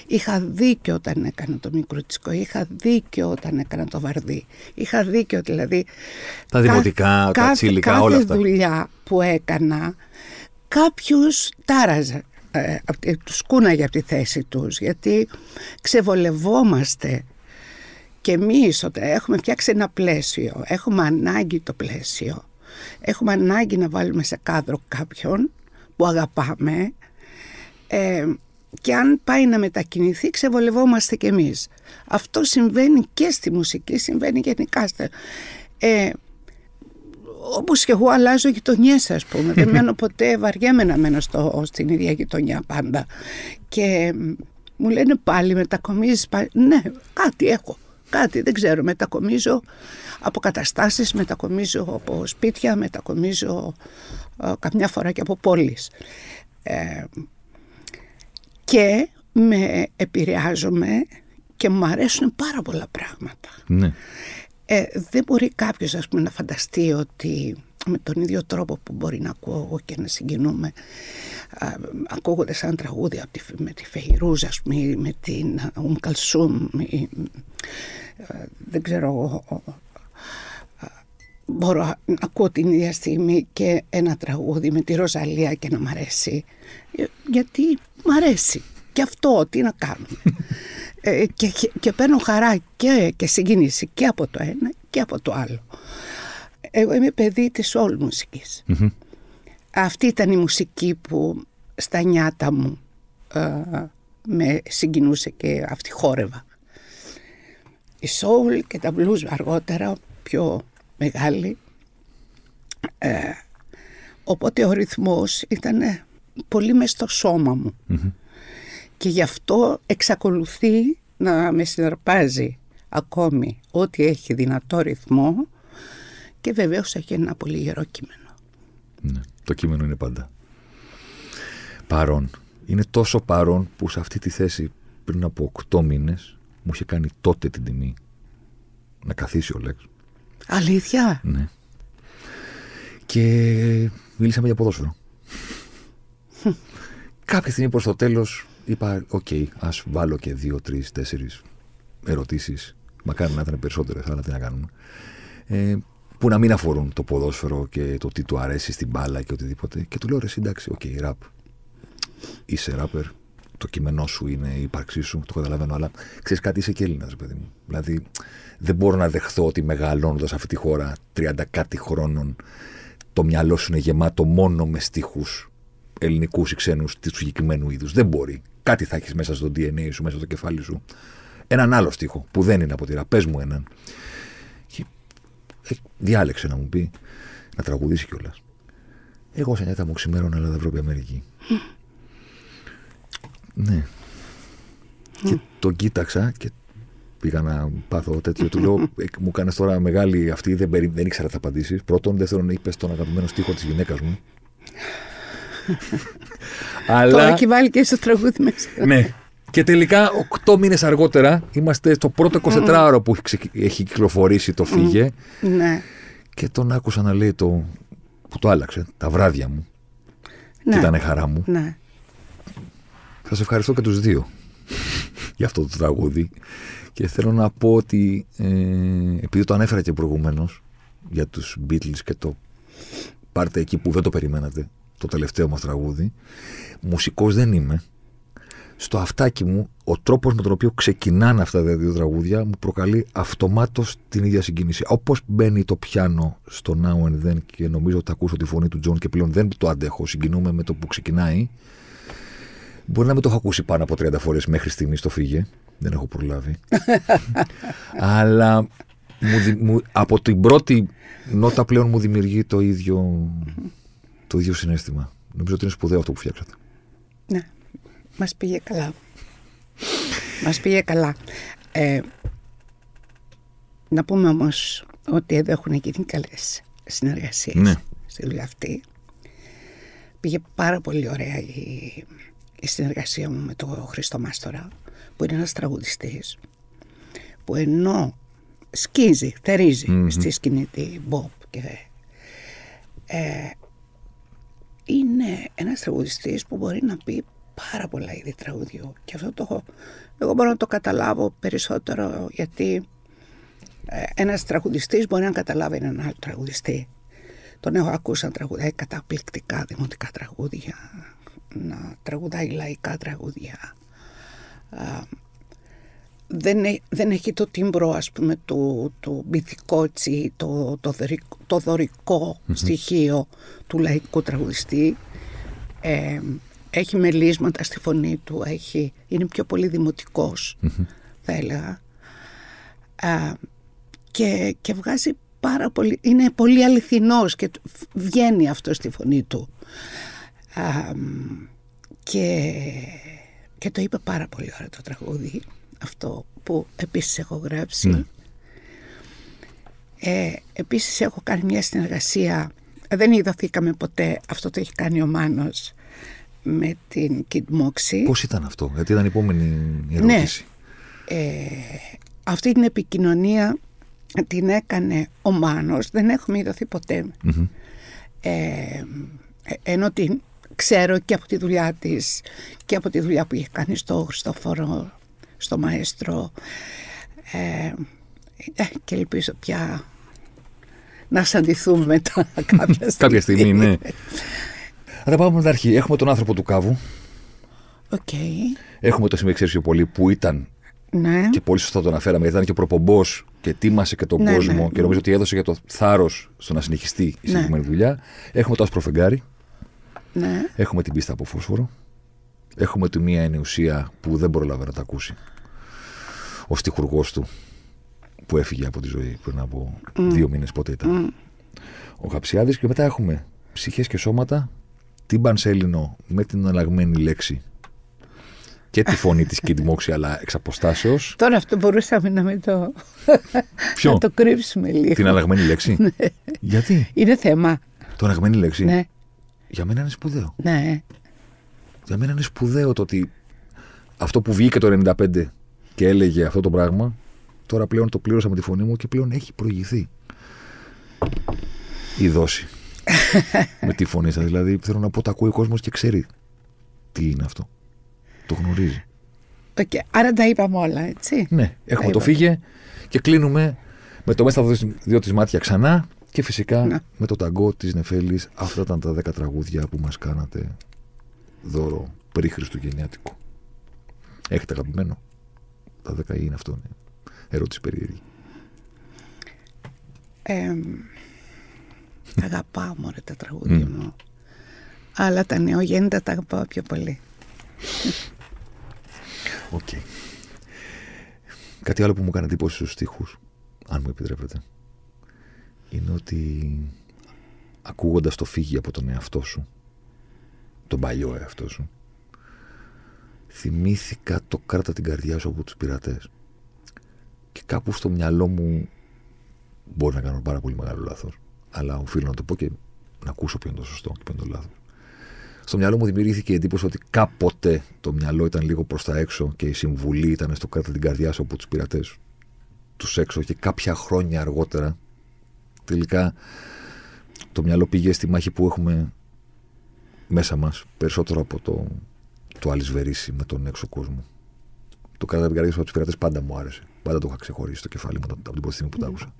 Είχα δίκιο όταν έκανα το μικρούτσικο, είχα δίκιο όταν έκανα το βαρδί. Είχα δίκιο δηλαδή. Τα δημοτικά, τα τσίλικα, όλα αυτά. Κάθε δουλειά που έκανα κάποιους τάραζε, ε, τους κούναγε από τη θέση τους γιατί ξεβολευόμαστε και εμείς όταν έχουμε φτιάξει ένα πλαίσιο, έχουμε ανάγκη το πλαίσιο, έχουμε ανάγκη να βάλουμε σε κάδρο κάποιον που αγαπάμε ε, και αν πάει να μετακινηθεί ξεβολευόμαστε κι εμείς. Αυτό συμβαίνει και στη μουσική, συμβαίνει γενικά. Ε, όπως και εγώ αλλάζω γειτονιές, ας πούμε. Δεν μένω ποτέ, βαριέμαι να μένω στο, στην ίδια γειτονιά πάντα. Και μου λένε πάλι μετακομίζεις πάλι. Ναι, κάτι έχω. Κάτι, δεν ξέρω. Μετακομίζω από καταστάσεις, μετακομίζω από σπίτια, μετακομίζω ε, καμιά φορά και από πόλεις. Ε, και με επηρεάζομαι και μου αρέσουν πάρα πολλά πράγματα. Ναι. Ε, δεν μπορεί κάποιος ας πούμε, να φανταστεί ότι με τον ίδιο τρόπο που μπορεί να ακούω εγώ και να συγκινούμε ακούγοντας ένα τραγούδι από τη, με τη Φεϊρούζα με την Ουμ Καλσούμ δεν ξέρω εγώ μπορώ να ακούω την ίδια στιγμή και ένα τραγούδι με τη Ροζαλία και να μ' αρέσει. Γιατί μ' αρέσει. Και αυτό τι να κάνουμε. Ε, και, και, παίρνω χαρά και, και συγκίνηση και από το ένα και από το άλλο. Εγώ είμαι παιδί της όλη μουσικής. Αυτή ήταν η μουσική που στα νιάτα μου ε, με συγκινούσε και αυτή χόρευα. Η soul και τα blues αργότερα πιο μεγάλη ε, οπότε ο ρυθμός ήταν πολύ μες στο σώμα μου και γι' αυτό εξακολουθεί να με συναρπάζει ακόμη ό,τι έχει δυνατό ρυθμό και βεβαίως έχει ένα πολύ γερό κείμενο. Ναι, το κείμενο είναι πάντα. Παρόν. Είναι τόσο παρόν που σε αυτή τη θέση πριν από 8 μήνες μου είχε κάνει τότε την τιμή να καθίσει ο Λέξ. Αλήθεια; Ναι. Και μιλήσαμε για ποδόσφαιρο. Κάποια στιγμή προς το τέλος είπα, okay, ας βάλω και δύο, τρεις, τέσσερις ερωτήσεις. Μακάρι να ήταν περισσότερες, αλλά τι να κάνουμε. Ε, που να μην αφορούν το ποδόσφαιρο και το τι του αρέσει στην μπάλα και οτιδήποτε. Και του λέω ρε συ, εντάξει, okay, ραπ. Είσαι ράπερ, το κείμενό σου είναι η ύπαρξή σου, το καταλαβαίνω, αλλά ξέρεις κάτι, είσαι και Έλληνας, παιδί μου. Δηλαδή, δεν μπορώ να δεχθώ ότι μεγαλώνοντας αυτή τη χώρα 30 κάτι χρόνων, το μυαλό σου είναι γεμάτο μόνο με στίχους ελληνικούς ή ξένους του συγκεκριμένου είδους. Δεν μπορεί. Κάτι θα έχεις μέσα στο DNA σου, μέσα στο κεφάλι σου. Έναν άλλο στίχο που δεν είναι από τη Πες μου έναν. Και ε, διάλεξε να μου πει να τραγουδήσει κιόλας. Εγώ σε νιάτα μου ξημέρωνα Ελλάδα, Ευρώπη, Αμερική. Ναι. Και τον κοίταξα και πήγα να πάθω τέτοιο. Του λέω, «Ε, μου κάνει τώρα μεγάλη αυτή, δεν, περί, δεν ήξερα θα απαντήσεις. Πρώτον, δεύτερον, είπες τον αγαπημένο στίχο της γυναίκας μου. Αλλά... Το έχει βάλει και στο τραγούδι μέσα. ναι. Και τελικά, 8 μήνες αργότερα, είμαστε στο πρώτο 24ωρο που έχει κυκλοφορήσει το Φύγε. Ναι. Και τον άκουσα να λέει το. που το άλλαξε, τα βράδια μου. Ναι. Και ήταν χαρά μου. Ναι. Σας ευχαριστώ και τους δύο για αυτό το τραγούδι. Και θέλω να πω ότι ε, επειδή το ανέφερα και προηγουμένως για τους Beatles και το πάρτε εκεί που δεν το περιμένατε, το τελευταίο μας τραγούδι, μουσικός δεν είμαι. Στο αυτάκι μου, ο τρόπος με τον οποίο ξεκινάνε αυτά τα δύο τραγούδια μου προκαλεί αυτομάτως την ίδια συγκίνηση. Όπως μπαίνει το πιάνο στο Now and Then και νομίζω ότι ακούσω τη φωνή του Τζον και πλέον δεν το αντέχω, συγκινούμε με το που ξεκινάει. Μπορεί να μην το έχω ακούσει πάνω από 30 φορές μέχρι στιγμής το φύγε. Δεν έχω προλάβει. Αλλά μου, μου, από την πρώτη νότα πλέον μου δημιουργεί το ίδιο, το ίδιο συνέστημα. Νομίζω ότι είναι σπουδαίο αυτό που φτιάξατε. Ναι, μας πήγε καλά. μας πήγε καλά. Ε, να πούμε όμως ότι εδώ έχουν γίνει καλές συνεργασίες ναι. στη δουλειά αυτή. Πήγε πάρα πολύ ωραία η, η συνεργασία μου με τον Χρήστο Μάστορα που είναι ένας τραγουδιστής που ενώ σκίζει, στη σκηνή τη Bob και ε, είναι ένας τραγουδιστής που μπορεί να πει πάρα πολλά είδη τραγουδιού. Και αυτό το έχω, εγώ μπορώ να το καταλάβω περισσότερο γιατί ε, ένας τραγουδιστής μπορεί να καταλάβει έναν άλλο τραγουδιστή. Τον έχω ακούσει να τραγουδάει καταπληκτικά δημοτικά τραγούδια να τραγουδάει λαϊκά τραγούδια. Δεν, δεν έχει το τύμπρο ας πούμε του, του το, το, το δωρικο στοιχείο του λαϊκού τραγουδιστή. Ε, έχει μελίσματα στη φωνή του έχει, είναι πιο πολύ θα έλεγα. Και, και βγάζει πάρα πολύ είναι πολύ αληθινός και βγαίνει αυτό στη φωνή του και και το είπε πάρα πολύ ωραία το τραγούδι αυτό που επίσης έχω γράψει. Ναι. Ε, επίσης έχω κάνει μια συνεργασία, δεν είδωθήκαμε ποτέ, αυτό το έχει κάνει ο Μάνος με την Kid Moxie. Πώς ήταν αυτό, γιατί ήταν η επόμενη ερώτηση. Ναι. Ε, αυτή την επικοινωνία την έκανε ο Μάνος, δεν έχουμε είδωθεί Ε, ενώ την ξέρω και από τη δουλειά της και από τη δουλειά που είχε κάνει στο Χριστόφορο, στο Μαέστρο ε, ε, και ελπίζω πια να συναντηθούμε μετά κάποια στιγμή. κάποια στιγμή, ναι. Θα τα πάμε με την αρχή. Έχουμε τον άνθρωπο του κάβου. Okay. Έχουμε το σημείο πιο πολύ που ήταν ναι. και πολύ σωστά το αναφέραμε, γιατί ήταν και προπομπός και ετοίμασε και τον ναι, κόσμο ναι, και νομίζω ότι έδωσε για το θάρρος στο να συνεχιστεί η συγκεκριμένη δουλειά. Έχουμε το άσπρο φεγγάρι. Ναι. Έχουμε την πίστα από φόσφορο. Έχουμε τη μία ενεουσία που δεν προλαβαίνει να τα ακούσει. Ο στιχουργό του που έφυγε από τη ζωή πριν από δύο μήνες, πότε ήταν. Ο Χαψιάδη. Και μετά έχουμε ψυχές και σώματα. Την Πανσέλινο με την αλλαγμένη λέξη και τη φωνή της και τη μόξη, αλλά εξ αποστάσεως. Τώρα αυτό μπορούσαμε να με το. Ποιο; να το κρύψουμε λίγο. Την αλλαγμένη λέξη; Ναι. Γιατί; Είναι θέμα. Την αλλαγμένη λέξη; Ναι. Για μένα είναι σπουδαίο. Ναι. Για μένα είναι σπουδαίο το ότι αυτό που βγήκε το 95 και έλεγε αυτό το πράγμα, τώρα πλέον το πλήρωσα με τη φωνή μου και πλέον έχει προηγηθεί. Η δόση. με τη φωνή σας. Δηλαδή θέλω να πω, το ακούει ο κόσμος και ξέρει τι είναι αυτό. Το γνωρίζει. Okay. Άρα τα είπαμε όλα, έτσι; Ναι, έχουμε το είπαμε. φύγε και κλείνουμε με το μέσα στα δύο της μάτια ξανά και φυσικά Να. με το ταγκό της Νεφέλης. Αυτά ήταν τα 10 τραγούδια που μας κάνατε δώρο πριν Χριστουγεννιάτικο. Έχετε αγαπημένο; Τα 10 είναι αυτό. Ναι. Ερώτηση περίεργη. Ε, αγαπάω μωρέ τα τραγούδια μου. Αλλά τα νεογέννητα τα αγαπάω πιο πολύ. Οκ. Κάτι άλλο που μου έκανε εντύπωση στους στίχους, αν μου επιτρέπετε, είναι ότι ακούγοντας το φύγε από τον εαυτό σου, τον παλιό εαυτό σου, θυμήθηκα το κράτα την καρδιά σου από τους πειρατές. Και κάπου στο μυαλό μου μπορεί να κάνω πάρα πολύ μεγάλο λάθος, αλλά οφείλω να το πω και να ακούσω ποιο είναι το σωστό και ποιο είναι το λάθος. Στο μυαλό μου δημιουργήθηκε η εντύπωση ότι κάποτε το μυαλό ήταν λίγο προς τα έξω και η συμβουλή ήταν στο κάτω την καρδιά σου από τους πειρατές τους έξω και κάποια χρόνια αργότερα τελικά το μυαλό πήγε στη μάχη που έχουμε μέσα μας περισσότερο από το, το αλυσβερίσι με τον έξω κόσμο. Το κάτω την καρδιά σου από του πειρατέ πάντα μου άρεσε. Πάντα το είχα ξεχωρίσει στο κεφάλι μου από την πρώτη στιγμή που το άκουσα.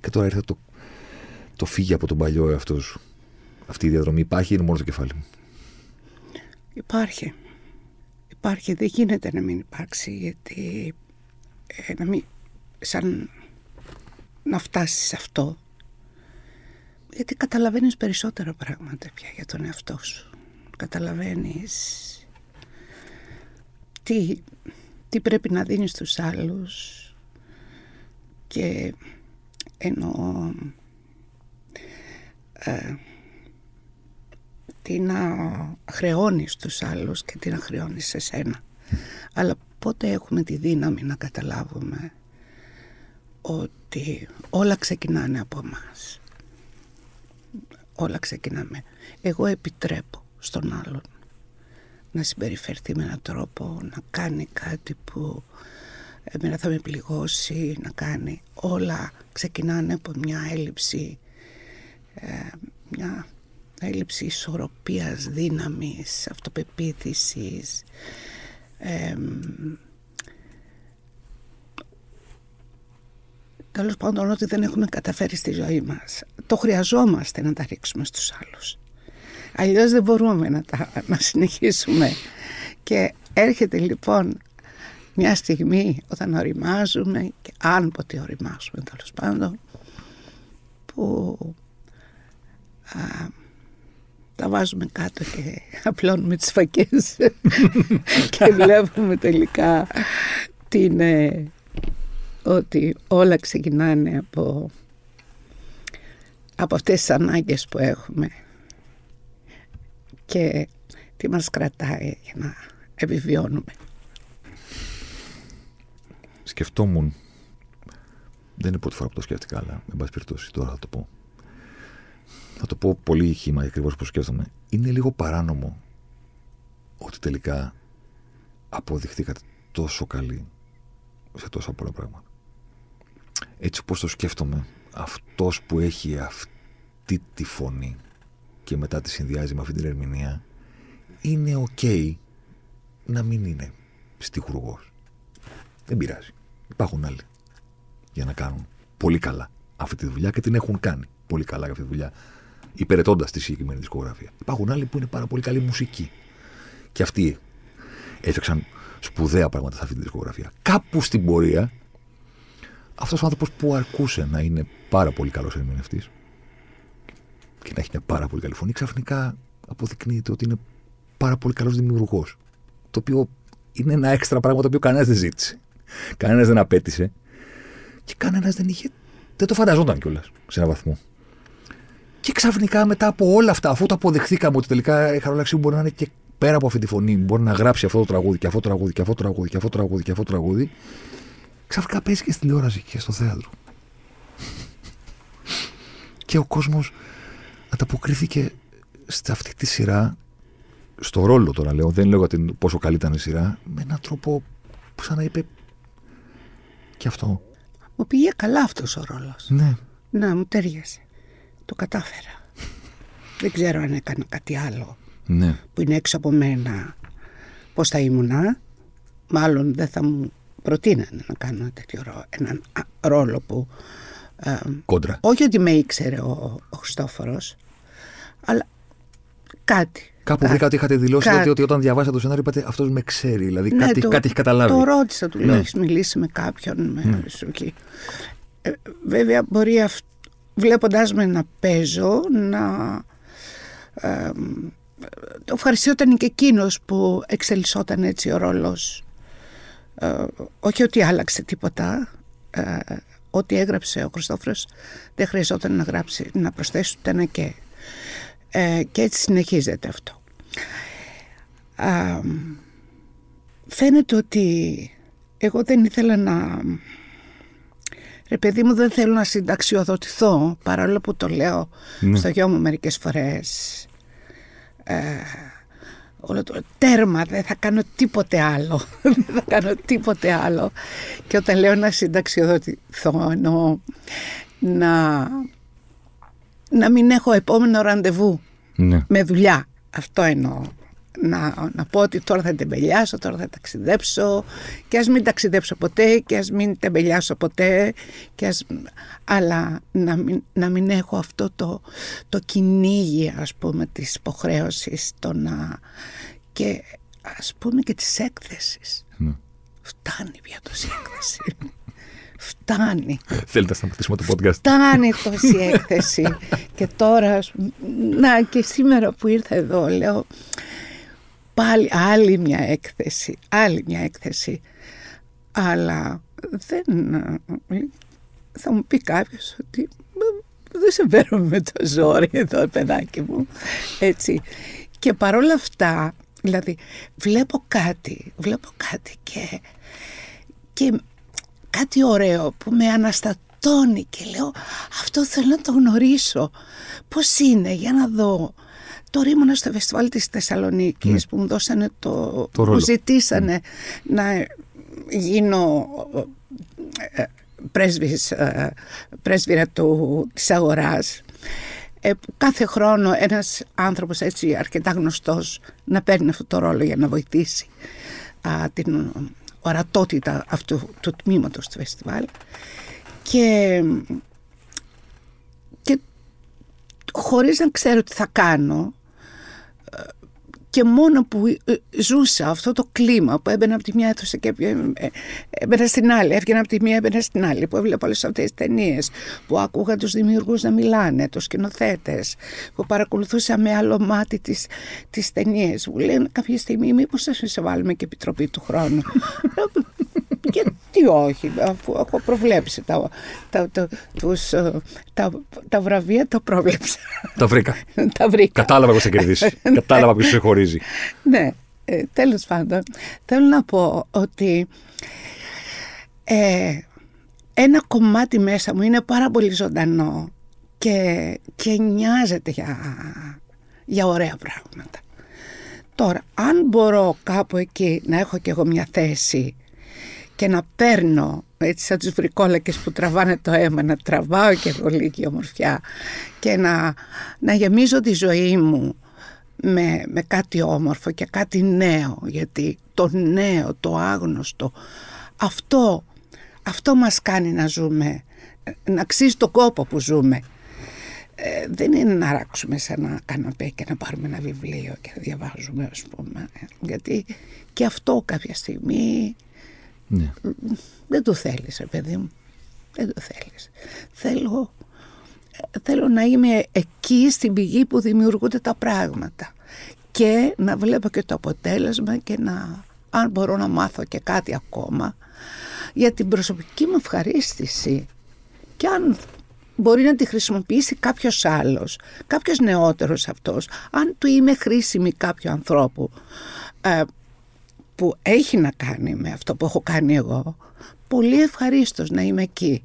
Και τώρα ήρθε το, το φύγει από τον παλιό εαυτός σου. Αυτή η διαδρομή υπάρχει ή είναι μόνο στο κεφάλι μου; Υπάρχει. Υπάρχει. Δεν γίνεται να μην υπάρξει γιατί ε, να μην, σαν να φτάσεις σε αυτό γιατί καταλαβαίνεις περισσότερα πράγματα πια για τον εαυτό σου. Καταλαβαίνεις τι, τι πρέπει να δίνεις στους άλλους και ενώ ε, τι να χρεώνεις τους άλλους και τι να χρεώνεις σε σένα. Αλλά πότε έχουμε τη δύναμη να καταλάβουμε ότι όλα ξεκινάνε από μας. Όλα ξεκινάμε. Εγώ επιτρέπω στον άλλον να συμπεριφερθεί με έναν τρόπο, να κάνει κάτι που εμένα θα με πληγώσει, να κάνει. Όλα ξεκινάνε από μια έλλειψη, ε, μια έλλειψη ισορροπίας, δύναμης, αυτοπεποίθησης. Τέλος πάντων ότι δεν έχουμε καταφέρει στη ζωή μας. Το χρειαζόμαστε να τα ρίξουμε στους άλλους. Αλλιώς δεν μπορούμε να, τα, να συνεχίσουμε. Και έρχεται λοιπόν μια στιγμή όταν οριμάζουμε και αν ποτέ οριμάζουμε τέλος πάντων που α, τα βάζουμε κάτω και απλώνουμε τις φακές και βλέπουμε τελικά τι είναι ότι όλα ξεκινάνε από, από αυτές τις ανάγκες που έχουμε και τι μας κρατάει για να επιβιώνουμε. Σκεφτόμουν, δεν είναι πρώτη φορά που το σκέφτηκα, αλλά με πάση περιπτώσει τώρα θα το πω. Θα το πω πολύ χήμα ακριβώς πώ σκέφτομαι. Είναι λίγο παράνομο ότι τελικά αποδειχθήκατε τόσο καλή σε τόσα πολλά πράγματα. Έτσι όπως το σκέφτομαι, αυτός που έχει αυτή τη φωνή και μετά τη συνδυάζει με αυτή την ερμηνεία, είναι ok να μην είναι στιχουργός. Δεν πειράζει. Υπάρχουν άλλοι για να κάνουν πολύ καλά αυτή τη δουλειά και την έχουν κάνει πολύ καλά αυτή τη δουλειά, υπηρετώντας τη συγκεκριμένη δισκογραφία. Υπάρχουν άλλοι που είναι πάρα πολύ καλή μουσική. Και αυτοί έφτιαξαν σπουδαία πράγματα σε αυτή τη δισκογραφία. Κάπου στην πορεία, αυτός ο άνθρωπος που αρκούσε να είναι πάρα πολύ καλός ερμηνευτής και να έχει μια πάρα πολύ καλή φωνή, ξαφνικά αποδεικνύεται ότι είναι πάρα πολύ καλός δημιουργός. Το οποίο είναι ένα έξτρα πράγμα το οποίο κανένας δεν ζήτησε. Κανένας δεν απέτησε. Και κανένας δεν είχε. Δεν το φανταζόταν κιόλας σε έναν βαθμό. Και ξαφνικά μετά από όλα αυτά, αφού το αποδεχθήκαμε ότι τελικά η Χαρολαξίου μπορεί να είναι και πέρα από αυτή τη φωνή, μπορεί να γράψει αυτό το τραγούδι και αυτό το τραγούδι και αυτό το τραγούδι και αυτό το τραγούδι και αυτό το τραγούδι, ξαφνικά παίζει και στη τηλεόραση και στο θέατρο. και ο κόσμος ανταποκρίθηκε σε αυτή τη σειρά, στο ρόλο τώρα λέω, δεν λέω την, πόσο καλή ήταν η σειρά, με έναν τρόπο που σαν να είπε και αυτό. Μου πήγε καλά αυτός ο ρόλος. Ναι. Να, μου τέριασε. Το κατάφερα. δεν ξέρω αν έκανα κάτι άλλο Ναι. που είναι έξω από μένα. Πώς θα ήμουνα. Μάλλον δεν θα μου προτείνανε να κάνω ένα τέτοιο ρόλο, έναν α, ρόλο που... ε, Κόντρα. όχι ότι με ήξερε ο, ο Χριστόφορος, αλλά κάτι. Κάπου κάτι. βρήκα ότι είχατε δηλώσει Κάτι. ότι, ότι όταν διαβάσατε το σενάριο είπατε αυτός με ξέρει. Δηλαδή Ναι, κάτι, το- κάτι έχει καταλάβει. Το ρώτησα, του λέω: Ναι. Έχεις μιλήσει με κάποιον. Με, σου εκεί». Ε, βέβαια, μπορεί αυ... βλέποντα με να παίζω να. Ε, το ευχαριστιόταν και εκείνος που εξελισσόταν έτσι ο ρόλος ε, όχι ότι άλλαξε τίποτα ε, ό,τι έγραψε ο Χριστόφρος δεν χρειαζόταν να γράψει να προσθέσει ούτε ένα και ε, και έτσι συνεχίζεται αυτό Α, φαίνεται ότι εγώ δεν ήθελα να... Ρε παιδί μου δεν θέλω να συνταξιοδοτηθώ παρόλο που το λέω Ναι. στο γιο μου μερικές φορές. Ε, όλο το τέρμα δεν θα κάνω τίποτε άλλο. δεν θα κάνω τίποτε άλλο. Και όταν λέω να συνταξιοδοτηθώ εννοώ να, να μην έχω επόμενο ραντεβού Ναι. με δουλειά. Αυτό εννοώ. Να, να πω ότι τώρα θα τεμπελιάσω, τώρα θα ταξιδέψω και ας μην ταξιδέψω ποτέ και ας μην τεμπελιάσω ποτέ και ας... αλλά να μην, να μην έχω αυτό το, το κυνήγι ας πούμε της υποχρέωσης το να... και ας πούμε και της έκθεσης. Ναι. Φτάνει πια τόση έκθεση. Φτάνει. Θέλετε να σταματήσουμε το podcast; Φτάνει τόση έκθεση. και τώρα, ας πούμε, να και σήμερα που ήρθα εδώ, λέω πάλι άλλη μια έκθεση, άλλη μια έκθεση. Αλλά δεν... Θα μου πει κάποιος ότι δεν σε παίρνω με το ζόρι εδώ, παιδάκι μου. Έτσι. Και παρόλα αυτά, δηλαδή, βλέπω κάτι, βλέπω κάτι και, και κάτι ωραίο που με αναστατώνει και λέω αυτό θέλω να το γνωρίσω. Πώς είναι, για να δω. Τώρα ήμουνα στο φεστιβάλ της Θεσσαλονίκης που μου δώσανε το... Το ρόλο. μου ζητήσανε να γίνω ε, πρέσβης, ε, πρέσβυρα του, της αγοράς. Ε, που κάθε χρόνο ένας άνθρωπος έτσι αρκετά γνωστός να παίρνει αυτό το ρόλο για να βοηθήσει α, την ορατότητα αυτού του τμήματος του φεστιβάλ και, και χωρίς να ξέρω τι θα κάνω ε, και μόνο που ε, ζούσα αυτό το κλίμα που έμπαινα από τη μια αίθουσα και ε, ε, έμπαινα στην άλλη, έβγαινα από τη μία, έμπαινα στην άλλη, που έβλεπα όλες αυτές τις ταινίες, που άκουγα τους δημιουργούς να μιλάνε, τους σκηνοθέτες, που παρακολουθούσα με άλλο μάτι τις, τις ταινίες. Μου λένε κάποια στιγμή μήπως θα σε βάλουμε και επιτροπή του χρόνου. Γιατί όχι, αφού έχω προβλέψει τα, τα, τα, τους, ε, τα, τα βραβεία, τα πρόβλεψα. Τα βρήκα. τα βρήκα. Κατάλαβα ποιος θα κερδίσει. Κατάλαβα ποιος σε χωρίζει. Ναι, ε, τέλος πάντων, θέλω να πω ότι ε, ένα κομμάτι μέσα μου είναι πάρα πολύ ζωντανό και, και νοιάζεται για, για ωραία πράγματα. Τώρα, αν μπορώ κάπου εκεί να έχω κι εγώ μια θέση και να παίρνω έτσι σαν τις βρικόλακες που τραβάνε το αίμα να τραβάω και εγώ λίγη ομορφιά και να, να γεμίζω τη ζωή μου με, με κάτι όμορφο και κάτι νέο γιατί το νέο, το άγνωστο αυτό, αυτό μας κάνει να ζούμε να αξίζει το κόπο που ζούμε. Ε, δεν είναι να ράξουμε σε ένα καναπέ και να πάρουμε ένα βιβλίο και να διαβάζουμε ας πούμε γιατί και αυτό κάποια στιγμή ναι. δεν το θέλεις παιδί μου. Δεν το θέλεις. Θέλω, θέλω να είμαι εκεί στην πηγή που δημιουργούνται τα πράγματα και να βλέπω και το αποτέλεσμα και να αν μπορώ να μάθω και κάτι ακόμα. Για την προσωπική μου ευχαρίστηση και αν μπορεί να τη χρησιμοποιήσει κάποιος άλλος, κάποιος νεότερος αυτός, αν του είμαι χρήσιμη κάποιου ανθρώπου ε, που έχει να κάνει με αυτό που έχω κάνει εγώ, πολύ ευχαρίστως να είμαι εκεί.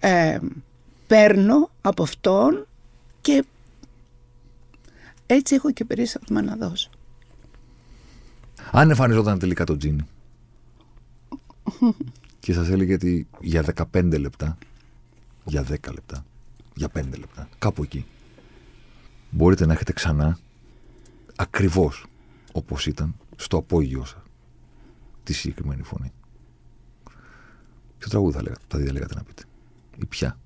Ε, παίρνω από αυτόν και έτσι έχω και περίστασμα να δώσω. Αν εμφανιζόταν τελικά το τζίνι και σας έλεγε ότι για 15 λεπτά για 10 λεπτά, για 5 λεπτά, κάπου εκεί. Μπορείτε να έχετε ξανά ακριβώς όπως ήταν στο απόγειό σας τη συγκεκριμένη φωνή. Ποιο τραγούδι θα, λέγα, θα διαλέγατε να πείτε ή ποια.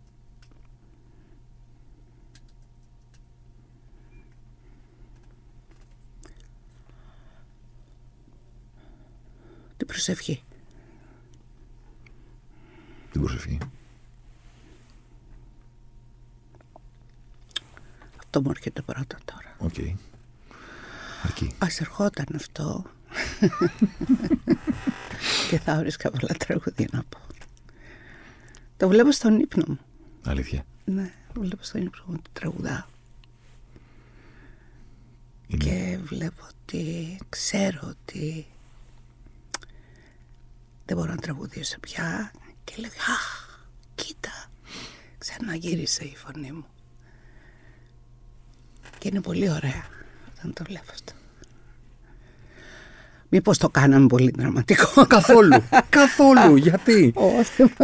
Την προσευχή. Την προσευχή. Αυτό μου έρχεται πρώτα τώρα. Okay. Αρκεί. Ας ερχόταν αυτό και θα βρίσκα πολλά τραγούδια να πω. Το βλέπω στον ύπνο μου. Αλήθεια. Ναι, βλέπω στον ύπνο μου ότι τραγουδά. Και βλέπω ότι ξέρω ότι δεν μπορώ να τραγουδήσω πια και λέω «Αχ, κοίτα, ξαναγύρισε η φωνή μου». Και είναι πολύ ωραία όταν το βλέπω αυτό. Μήπως το κάναμε πολύ δραματικό. Καθόλου. Καθόλου. Γιατί;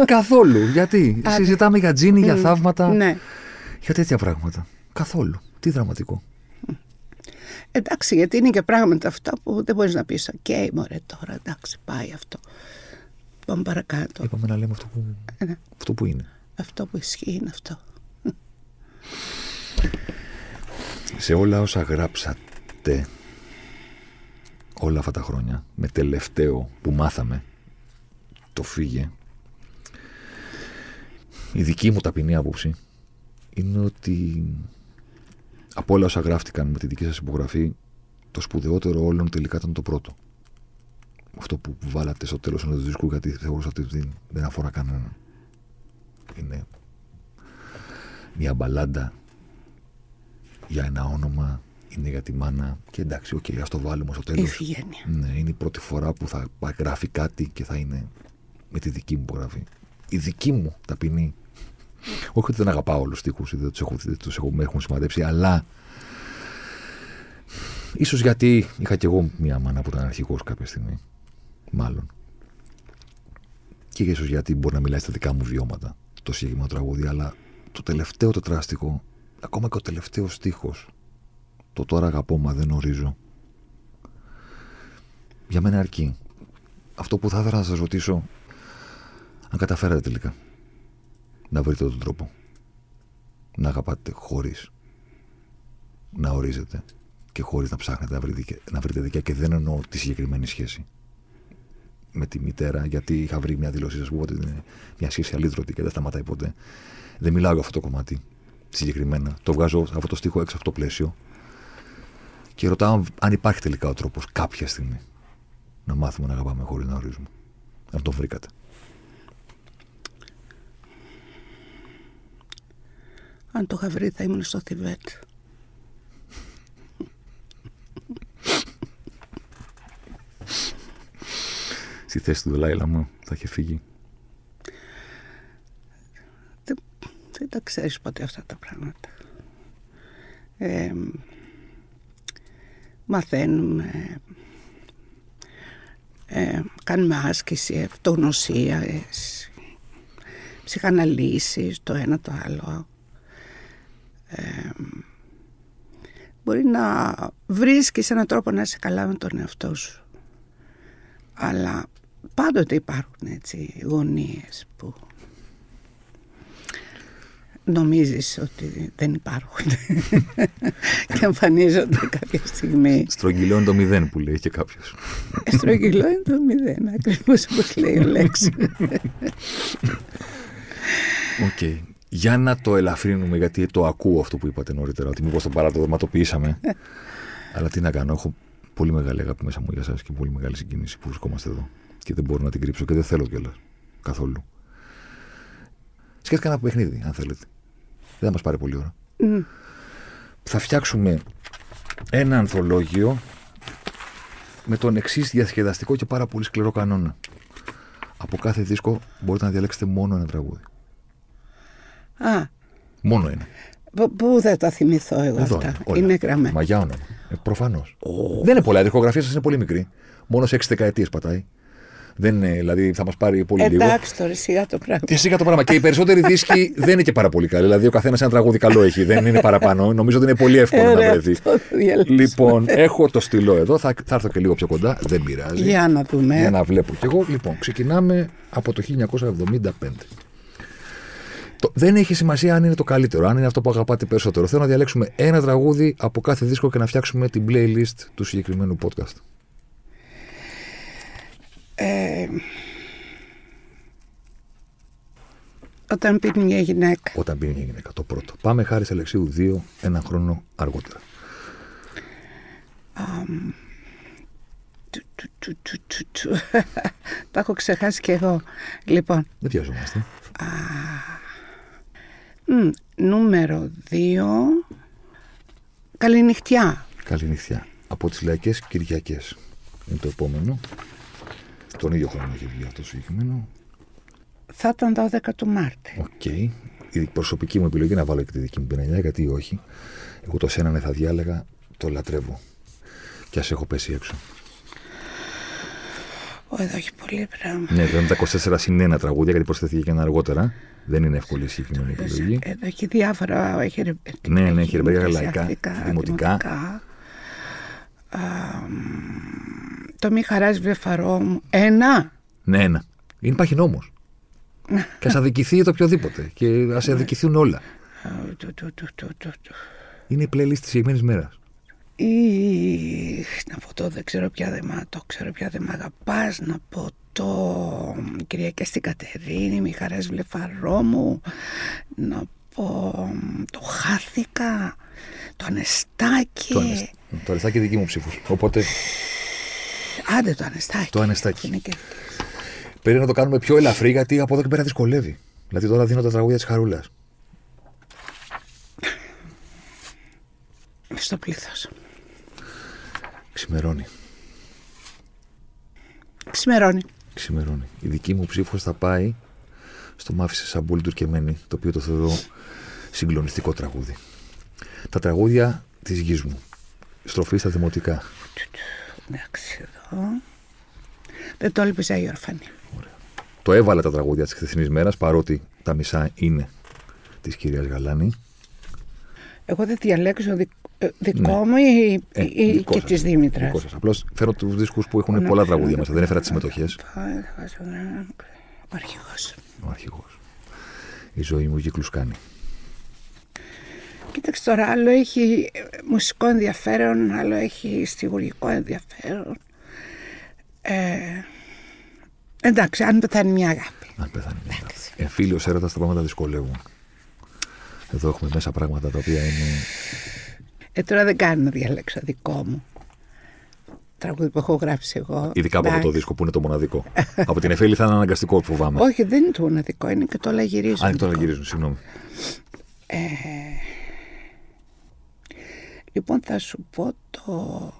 Καθόλου. Γιατί; Συζητάμε για τζίνι, για θαύματα. Ναι. Για τέτοια πράγματα. Καθόλου. Τι δραματικό. Εντάξει, γιατί είναι και πράγματα αυτά που δεν μπορείς να πεις: Οκ, μωρέ τώρα, εντάξει, πάει αυτό. Πάμε παρακάτω. Είπαμε να λέμε αυτό που, ε, ναι. αυτό που είναι. Αυτό που ισχύει είναι αυτό σε όλα όσα γράψατε όλα αυτά τα χρόνια με τελευταίο που μάθαμε το φύγε. Η δική μου ταπεινή άποψη είναι ότι από όλα όσα γράφτηκαν με τη δική σας υπογραφή το σπουδαιότερο όλων τελικά ήταν το πρώτο. Αυτό που βάλατε στο τέλος ενός δίσκου γιατί θεωρούσα ότι δεν αφορά κανέναν. Είναι μια μπαλάντα για ένα όνομα, είναι για τη μάνα. Και εντάξει, okay, ας το βάλουμε στο τέλος. Ναι, είναι η πρώτη φορά που θα γράφει κάτι και θα είναι με τη δική μου υπογραφή. Η δική μου ταπεινή. Όχι ότι δεν αγαπάω όλους τους τείχου, δεν τους έχω, τους έχω, με έχουν σημαδέψει, αλλά ίσως γιατί είχα κι εγώ μια μάνα που ήταν αρχηγός κάποια στιγμή. Μάλλον. Και ίσως γιατί μπορεί να μιλάει στα δικά μου βιώματα το συγκεκριμένο τραγούδι, αλλά το τελευταίο τετράστικο ακόμα και ο τελευταίος στίχος το τώρα αγαπώ μα δεν ορίζω για μένα αρκεί αυτό που θα ήθελα να σας ρωτήσω αν καταφέρατε τελικά να βρείτε τον τρόπο να αγαπάτε χωρίς να ορίζετε και χωρίς να ψάχνετε να βρείτε, να βρείτε δικιά και δεν εννοώ τη συγκεκριμένη σχέση με τη μητέρα, γιατί είχα βρει μια δήλωσή σα που ότι είναι μια σχέση αλήτρωτη και δεν σταματάει ποτέ. Δεν μιλάω για αυτό το κομμάτι συγκεκριμένα. Το βγάζω αυτό το στίχο έξω από το πλαίσιο και ρωτάω αν υπάρχει τελικά ο τρόπος κάποια στιγμή να μάθουμε να αγαπάμε χωρίς να ορίζουμε. Αν το βρήκατε. Αν το είχα βρει θα ήμουν στο Θιβέτ. Στη θέση του Δελάιλα μου θα είχε φύγει. δεν τα ξέρεις ποτέ αυτά τα πράγματα. Ε, μαθαίνουμε, ε, κάνουμε άσκηση, αυτογνωσίας, ψυχαναλύσεις, το ένα το άλλο. Ε, μπορεί να βρίσκεις έναν τρόπο να είσαι καλά με τον εαυτό σου. Αλλά πάντοτε υπάρχουν έτσι γωνίες που νομίζεις ότι δεν υπάρχουν και εμφανίζονται κάποια στιγμή. Στρογγυλό το μηδέν που λέει και κάποιος. Στρογγυλό είναι το μηδέν, ακριβώς όπως λέει ο λέξη. Οκ. Για να το ελαφρύνουμε, γιατί το ακούω αυτό που είπατε νωρίτερα, ότι μήπως το παραδραματοποιήσαμε. Αλλά τι να κάνω, έχω πολύ μεγάλη αγάπη μέσα μου για σας και πολύ μεγάλη συγκίνηση που βρισκόμαστε εδώ. Και δεν μπορώ να την κρύψω και δεν θέλω κιόλας. Καθόλου. Σκέφτηκα ένα παιχνίδι, αν θέλετε. Δεν θα μας πάρει πολύ ώρα. Θα φτιάξουμε ένα ανθολόγιο με τον εξής διασκεδαστικό και πάρα πολύ σκληρό κανόνα. Από κάθε δίσκο μπορείτε να διαλέξετε μόνο ένα τραγούδι. Α, Μόνο ένα. πού- πού θα τα θυμηθώ εγώ Εδώ αυτά. είναι, όλα. Είναι γραμμένα. Μαγιά όνομα. Ε, Προφανώς. Δεν είναι πολλά. Η δισκογραφία σας είναι πολύ μικρή. Μόνο σε έξι δεκαετίες πατάει. Δεν είναι, δηλαδή θα μας πάρει πολύ λίγο. Εντάξει τώρα σιγά το πράγμα. Και σιγά το πράγμα. Και οι περισσότεροι δίσκοι δεν είναι και πάρα πολύ καλοί. Δηλαδή ο καθένας ένα τραγούδι καλό έχει. Δεν είναι παραπάνω. Νομίζω ότι είναι πολύ εύκολο να Ωραία, βρεθεί. αυτό το διαλέξουμε. Λοιπόν, έχω το στυλό εδώ. Θα, θα έρθω και λίγο πιο κοντά. Δεν πειράζει. Για να δούμε. Για να βλέπω κι εγώ. Λοιπόν, ξεκινάμε από το 1975. Το, δεν έχει σημασία αν είναι το καλύτερο, αν είναι αυτό που αγαπάτε περισσότερο. Θέλω να διαλέξουμε ένα τραγούδι από κάθε δίσκο και να φτιάξουμε την playlist του συγκεκριμένου podcast. Ε, όταν πίνει μια γυναίκα. Όταν μπει μια γυναίκα, το πρώτο. Πάμε χάρη σε Αλεξίου 2, ένα χρόνο αργότερα. Του, του, του, του, του, του. Τα έχω ξεχάσει κι εγώ. Λοιπόν, Δεν βιαζόμαστε. μ, νούμερο 2. Καληνυχτιά. Καληνυχτιά. Από τις Λαϊκές Κυριακές. Είναι το επόμενο. Τον ίδιο χρόνο έχει βγει αυτό το συγκεκριμένο. Θα ήταν 12 του Μάρτη. Οκ. Η προσωπική μου επιλογή να βάλω και τη δική μου πινελιά, γιατί όχι. Εγώ το σένα ναι θα διάλεγα, το λατρεύω. Κι ας έχω πέσει έξω. Ω, εδώ έχει πολύ πράγμα. Ναι, δεν είναι τα 24 συν 1 τραγούδια, γιατί προσθέθηκε και ένα αργότερα. Δεν είναι εύκολη η συγκεκριμένη επιλογή. Εδώ έχει διάφορα. Έχει, ρε- Ναι, ναι, έχει ρεμπέρια εκκλησιαστικά, λαϊκά, δημοτικά. Α, μ, το μη χαράς βλεφαρό μου. Ένα. Ναι, ένα. Είναι υπάρχει νόμος. και ας αδικηθεί το οποιοδήποτε. Και ας αδικηθούν όλα. Α, του, του, του, του, του, του. Είναι η playlist της συγκεκριμένη μέρας. Ή, να πω το δεν ξέρω πια δεν μ' το ξέρω πια δεν μ' αγαπάς να πω το Κυριακή στην Κατερίνη μη χαράς βλεφαρό μου να πω το χάθηκα το ανεστάκι Το, ανεσ... το αριστάκι δική μου ψήφος. Οπότε άντε το ανεστάκι Το ανεστάκι. Είναι και... πρέπει να το κάνουμε πιο ελαφρύ, γιατί από εδώ και πέρα δυσκολεύει. Δηλαδή τώρα δίνω τα τραγούδια της Χαρούλας. στο πλήθος Ξημερώνει. ξημερώνει Ξημερώνει. Η δική μου ψήφος θα πάει στο Μ' άφησε Σαμπούλ Τουρκεμένη, το οποίο το θεωρώ συγκλονιστικό τραγούδι. Τα τραγούδια της γης μου. Στροφή στα δημοτικά. εντάξει εδώ δεν το έλπιζα η ορφανή Το έβαλα τα τραγούδια τη χθεσινή μέρα, παρότι τα μισά είναι τη κυρία Γαλάνη. εγώ δεν διαλέξω δικ- ε, δικό Ναι. μου ή, Ε, ή δικό και σας, της Δήμητρας δικό σας. Απλώς φέρω του δίσκους που έχουν Ναι, πολλά ναι, τραγούδια ναι, μέσα. ναι, Δεν έφερα ναι, τι συμμετοχέ. Ο αρχηγός. Ο αρχηγό. Η ζωή μου κύκλου κάνει. Κοίταξε τώρα, άλλο έχει ε, μουσικό ενδιαφέρον, άλλο έχει στιγουργικό ενδιαφέρον. Ε, εντάξει, αν πεθάνει μια αγάπη. Αν πεθάνει μια αγάπη. Εμφύλιο έρωτα τα πράγματα δυσκολεύουν. Εδώ έχουμε μέσα πράγματα τα οποία είναι. Ε, τώρα δεν κάνω να διαλέξω δικό μου. Τραγούδι που έχω γράψει εγώ. Ειδικά από αυτό το Εντάξει. δίσκο που είναι το μοναδικό. από την Εφέλη θα είναι αναγκαστικό, φοβάμαι. Όχι, δεν είναι το μοναδικό, είναι και το όλα γυρίζουν. Αν και τώρα γυρίζουν, συγγνώμη. Λοιπόν, θα σου πω το...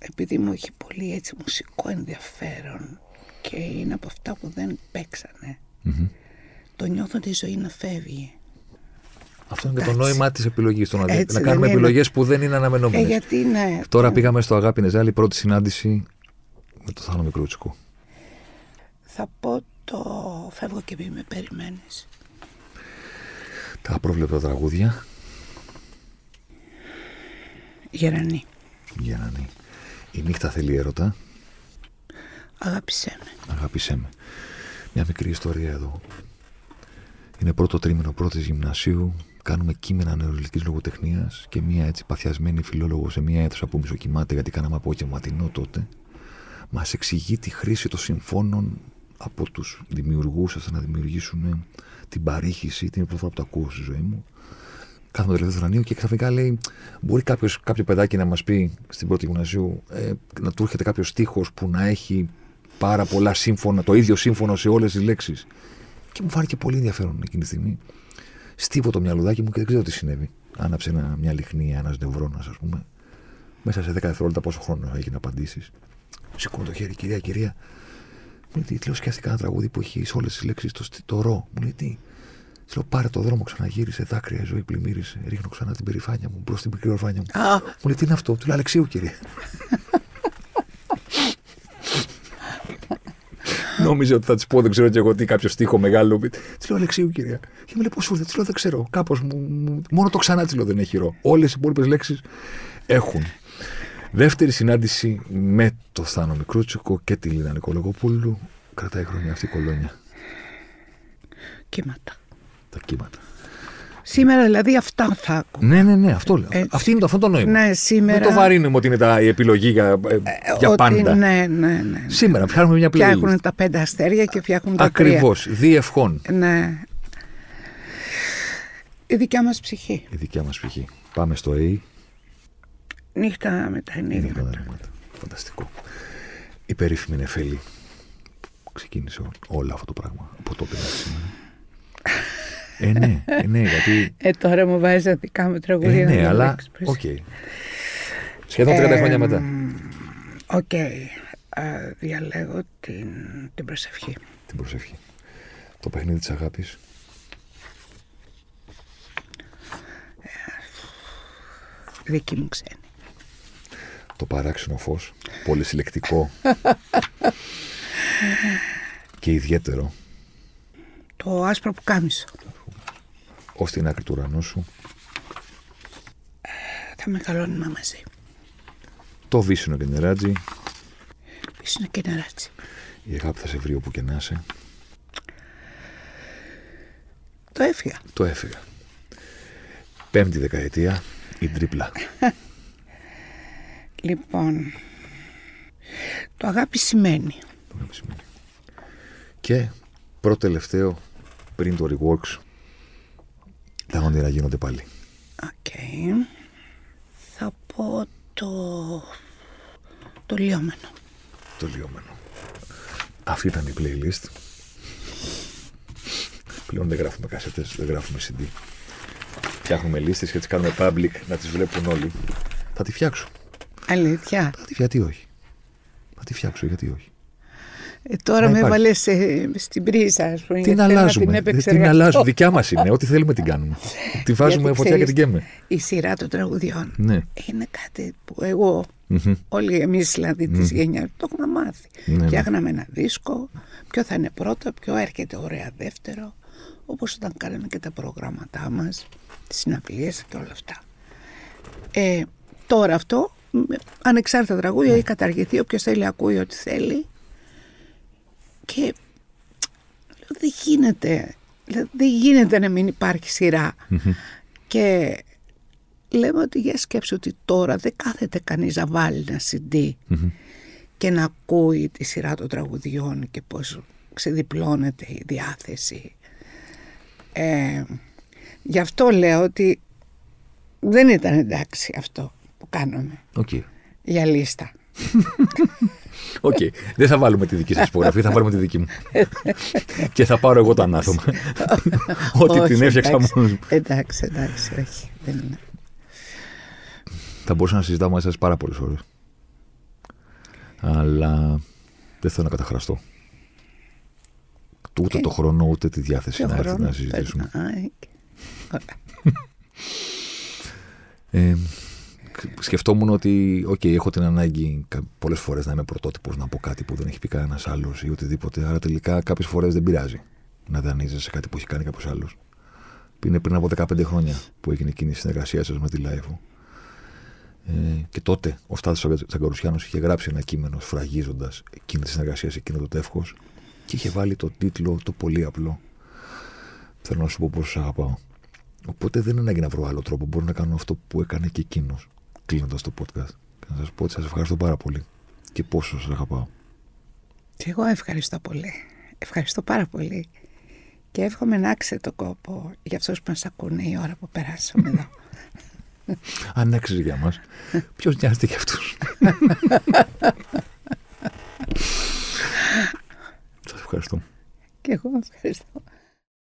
Επειδή μου έχει πολύ έτσι μουσικό ενδιαφέρον και είναι από αυτά που δεν παίξανε. Το νιώθω τη ζωή να φεύγει. Αυτό είναι και το Εντάξει. νόημα της επιλογής. Το να, δι- Έτσι να δεν κάνουμε είναι. επιλογές που δεν είναι Ε, αναμενόμενε. γιατί είναι... Τώρα πήγαμε στο Αγάπη Νεζάλη, πρώτη συνάντηση με το Θάνο Μικρούτσικο. Θα πω το φεύγω και μη με περιμένεις. Τα απρόβλεπτα τραγούδια. Γερανή. Γερανή. Η νύχτα θέλει έρωτα. Αγάπησέ με. Αγάπησέ με. Μια μικρή ιστορία εδώ. Είναι πρώτο τρίμηνο πρώτης γυμνασίου. Κάνουμε κείμενα νεολική λογοτεχνίας και μια έτσι παθιασμένη φιλόλογο σε μια αίθουσα που μισοκυμάται γιατί κάναμε απόγευματινό τότε. Μας εξηγεί τη χρήση των συμφώνων από τους δημιουργούς ώστε να δημιουργήσουν την παρήχηση, την πρώτη φορά που το ακούω στη ζωή μου. Κάθομαι το τελευταίο και ξαφνικά λέει: Μπορεί κάποιος, κάποιο παιδάκι να μας πει στην πρώτη γυμνασίου ε, να του έρχεται κάποιος στίχος που να έχει πάρα πολλά σύμφωνα, το ίδιο σύμφωνο σε όλες τις λέξεις. Και μου φάνηκε πολύ ενδιαφέρον εκείνη τη στιγμή. Στίβω το μυαλουδάκι μου και δεν ξέρω τι συνέβη. Άναψε ένα, μια λιχνία, ένας νευρώνας, ας πούμε. Μέσα σε 10 δευτερόλεπτα πόσο χρόνος έχει να απαντήσεις. Σηκώνω το χέρι, κυρία, κυρία. Μου λέει τι, λέω σκέφτηκα ένα τραγούδι που έχει σε όλες τις λέξεις το, το ρο. Μου λέει τι. Τη λέω πάρε το δρόμο, ξαναγύρισε, δάκρυα, η ζωή πλημμύρισε. Ρίχνω ξανά την περηφάνεια μου προ την πικρή ορφάνια μου. Α. Μου λέει τι είναι αυτό, του λέω Αλεξίου, κύριε. Νόμιζε ότι θα της πω, δεν ξέρω και εγώ τι, κάποιο στίχο μεγάλο. Της λέω Αλεξίου, κυρία. Και μου λέει πώς ήρθε, της λέω δεν ξέρω. Κάπως μου, μου, μόνο το ξανά της λέω δεν έχει ρο. Όλες οι υπόλοιπες λέξεις έχουν. Δεύτερη συνάντηση με το Θάνο Μικρούτσικο και τη Λίνα Νικολογοπούλου. Κρατάει χρόνια αυτή η κολόνια. Κύματα. Τα κύματα. Σήμερα δηλαδή αυτά θα ακούω. Ναι, ναι, ναι, αυτό λέω. Ε, Αυτή είναι το, αυτό το νόημα. Ναι, σήμερα. Δεν το βαρύνουμε ότι είναι τα, η επιλογή για, ε, για ότι- πάντα. Ναι, ναι, ναι. Σήμερα φτιάχνουμε μια playlist. Φτιάχνουν τα πέντε αστέρια και φτιάχνουν τα Ακριβώς. Διευχών. τρία. Ναι. Η δικιά μας ψυχή. Η δικιά μας πηγή. Πάμε στο A. Νύχτα με τα Είναι ενίδια. τα δέρματα. Φανταστικό. Η περίφημη Νεφέλη που ξεκίνησε ό- όλο αυτό το πράγμα από τότε μέχρι σήμερα. ε, ναι, ε, ναι, γιατί. Ε, τώρα μου βάζεις τα δικά μου τραγούδια. Ε, να ναι, τα αλλά. λέξεις προς- Οκ. Σχεδόν 30 χρόνια μετά. Οκ. Α, διαλέγω την, την προσευχή. Την προσευχή. Το παιχνίδι της αγάπης. Δική μου ξένη. Το παράξενο φως. Πολυσυλλεκτικό. και ιδιαίτερο. Το άσπρο που κάμισο. Ω την άκρη του ουρανού σου. Θα μεγαλώνουμε μαζί. Το βύσινο και νεράτζι. Πίσω και νεράτσι. Η αγάπη θα σε βρει όπου και να είσαι. Το έφυγα. Το έφυγα. Πέμπτη δεκαετία. Η τρίπλα. Λοιπόν, το αγάπη σημαίνει. Το αγάπη σημαίνει. Και πρώτο τελευταίο πριν το reworks. Τα όνειρα γίνονται πάλι. Οκ. Θα πω το... το λιώμενο. Το λιώμενο. Αυτή ήταν η playlist. Πλέον δεν γράφουμε κασέτες, δεν γράφουμε CD. Φτιάχνουμε λίστες και τις κάνουμε public να τις βλέπουν όλοι. Θα τη φτιάξω. Αλήθεια. Θα τη γιατί όχι. Θα τη φτιάξω γιατί όχι. Ε, τώρα Να με υπάρχει. βάλε στην πρίζα, ας πούμε. Την γιατί θέλω να αλλάζουμε. Την Δεν την επεξεργαστώ. αλλάζουμε. Δικιά μας είναι. Ό,τι θέλουμε την κάνουμε. Τη βάζουμε Γιατί φωτιά και ξέρεις, την καίμε. Η σειρά των τραγουδιών Ναι. είναι κάτι που εγώ, Μμμ. όλοι εμείς δηλαδή της γενιάς, το έχουμε μάθει. Ναι, ναι. Φτιάχναμε ένα δίσκο, ποιο θα είναι πρώτο, ποιο έρχεται ωραία δεύτερο, όπως όταν κάναμε και τα προγράμματά μας, τις συναυλίες και όλα αυτά. Ε, τώρα αυτό, με ανεξάρτητα τραγούδια, έχει καταργηθεί, όποιος θέλει ακούει ό,τι θέλει. Και λέω, δεν γίνεται, λέω, δεν γίνεται να μην υπάρχει σειρά. Και λέμε ότι για σκέψου ότι τώρα δεν κάθεται κανείς να βάλει ένα CD και να ακούει τη σειρά των τραγουδιών και πώς ξεδιπλώνεται η διάθεση. Ε, γι' αυτό λέω ότι δεν ήταν εντάξει αυτό που κάναμε Οκ. για λίστα. Οκ. Δεν θα βάλουμε τη δική σας υπογραφή, θα βάλουμε τη δική μου. και θα πάρω εγώ το ανάθεμα. Ότι Όχι, την έφτιαξα εντάξει. μόνος μου. Εντάξει, εντάξει, όχι. Δεν είναι. Θα μπορούσα να συζητάω μαζί σας πάρα πολλές ώρες. Αλλά δεν θέλω να καταχραστώ. Ούτε Ε, το χρόνο, ούτε τη διάθεση Ποιο να έρθει χρόνο να συζητήσουμε. περνάει και- Ωραία. Ε, σκεφτόμουν ότι, οκ, έχω την ανάγκη πολλές φορές να είμαι πρωτότυπος, να πω κάτι που δεν έχει πει κανένας άλλος ή οτιδήποτε. Άρα τελικά κάποιες φορές δεν πειράζει να δανείζεσαι σε κάτι που έχει κάνει κάποιος άλλος. Είναι πριν από 15 χρόνια που έγινε εκείνη η συνεργασία σας με τη LiFO. Ε, και τότε ο Στάθη Τσαγκαρουσιάνο είχε γράψει ένα κείμενο σφραγίζοντας εκείνη τη συνεργασία, εκείνο το τεύχος και είχε βάλει το τίτλο το πολύ απλό. Θέλω να σου πω πόσο αγαπάω. Οπότε δεν είναι ανάγκη να βρω άλλο τρόπο. Μπορώ να κάνω αυτό που έκανε και εκείνος κλείνοντας το podcast. Και να σας πω ότι σας ευχαριστώ πάρα πολύ και πόσο σας αγαπάω. Και εγώ ευχαριστώ πολύ. Ευχαριστώ πάρα πολύ. Και εύχομαι να άξιζε το κόπο για αυτούς που μας ακούνε η ώρα που περάσαμε εδώ. Αν άξιζε για μας, ποιος νοιάζεται για αυτούς. Σας ευχαριστώ. Και εγώ ευχαριστώ.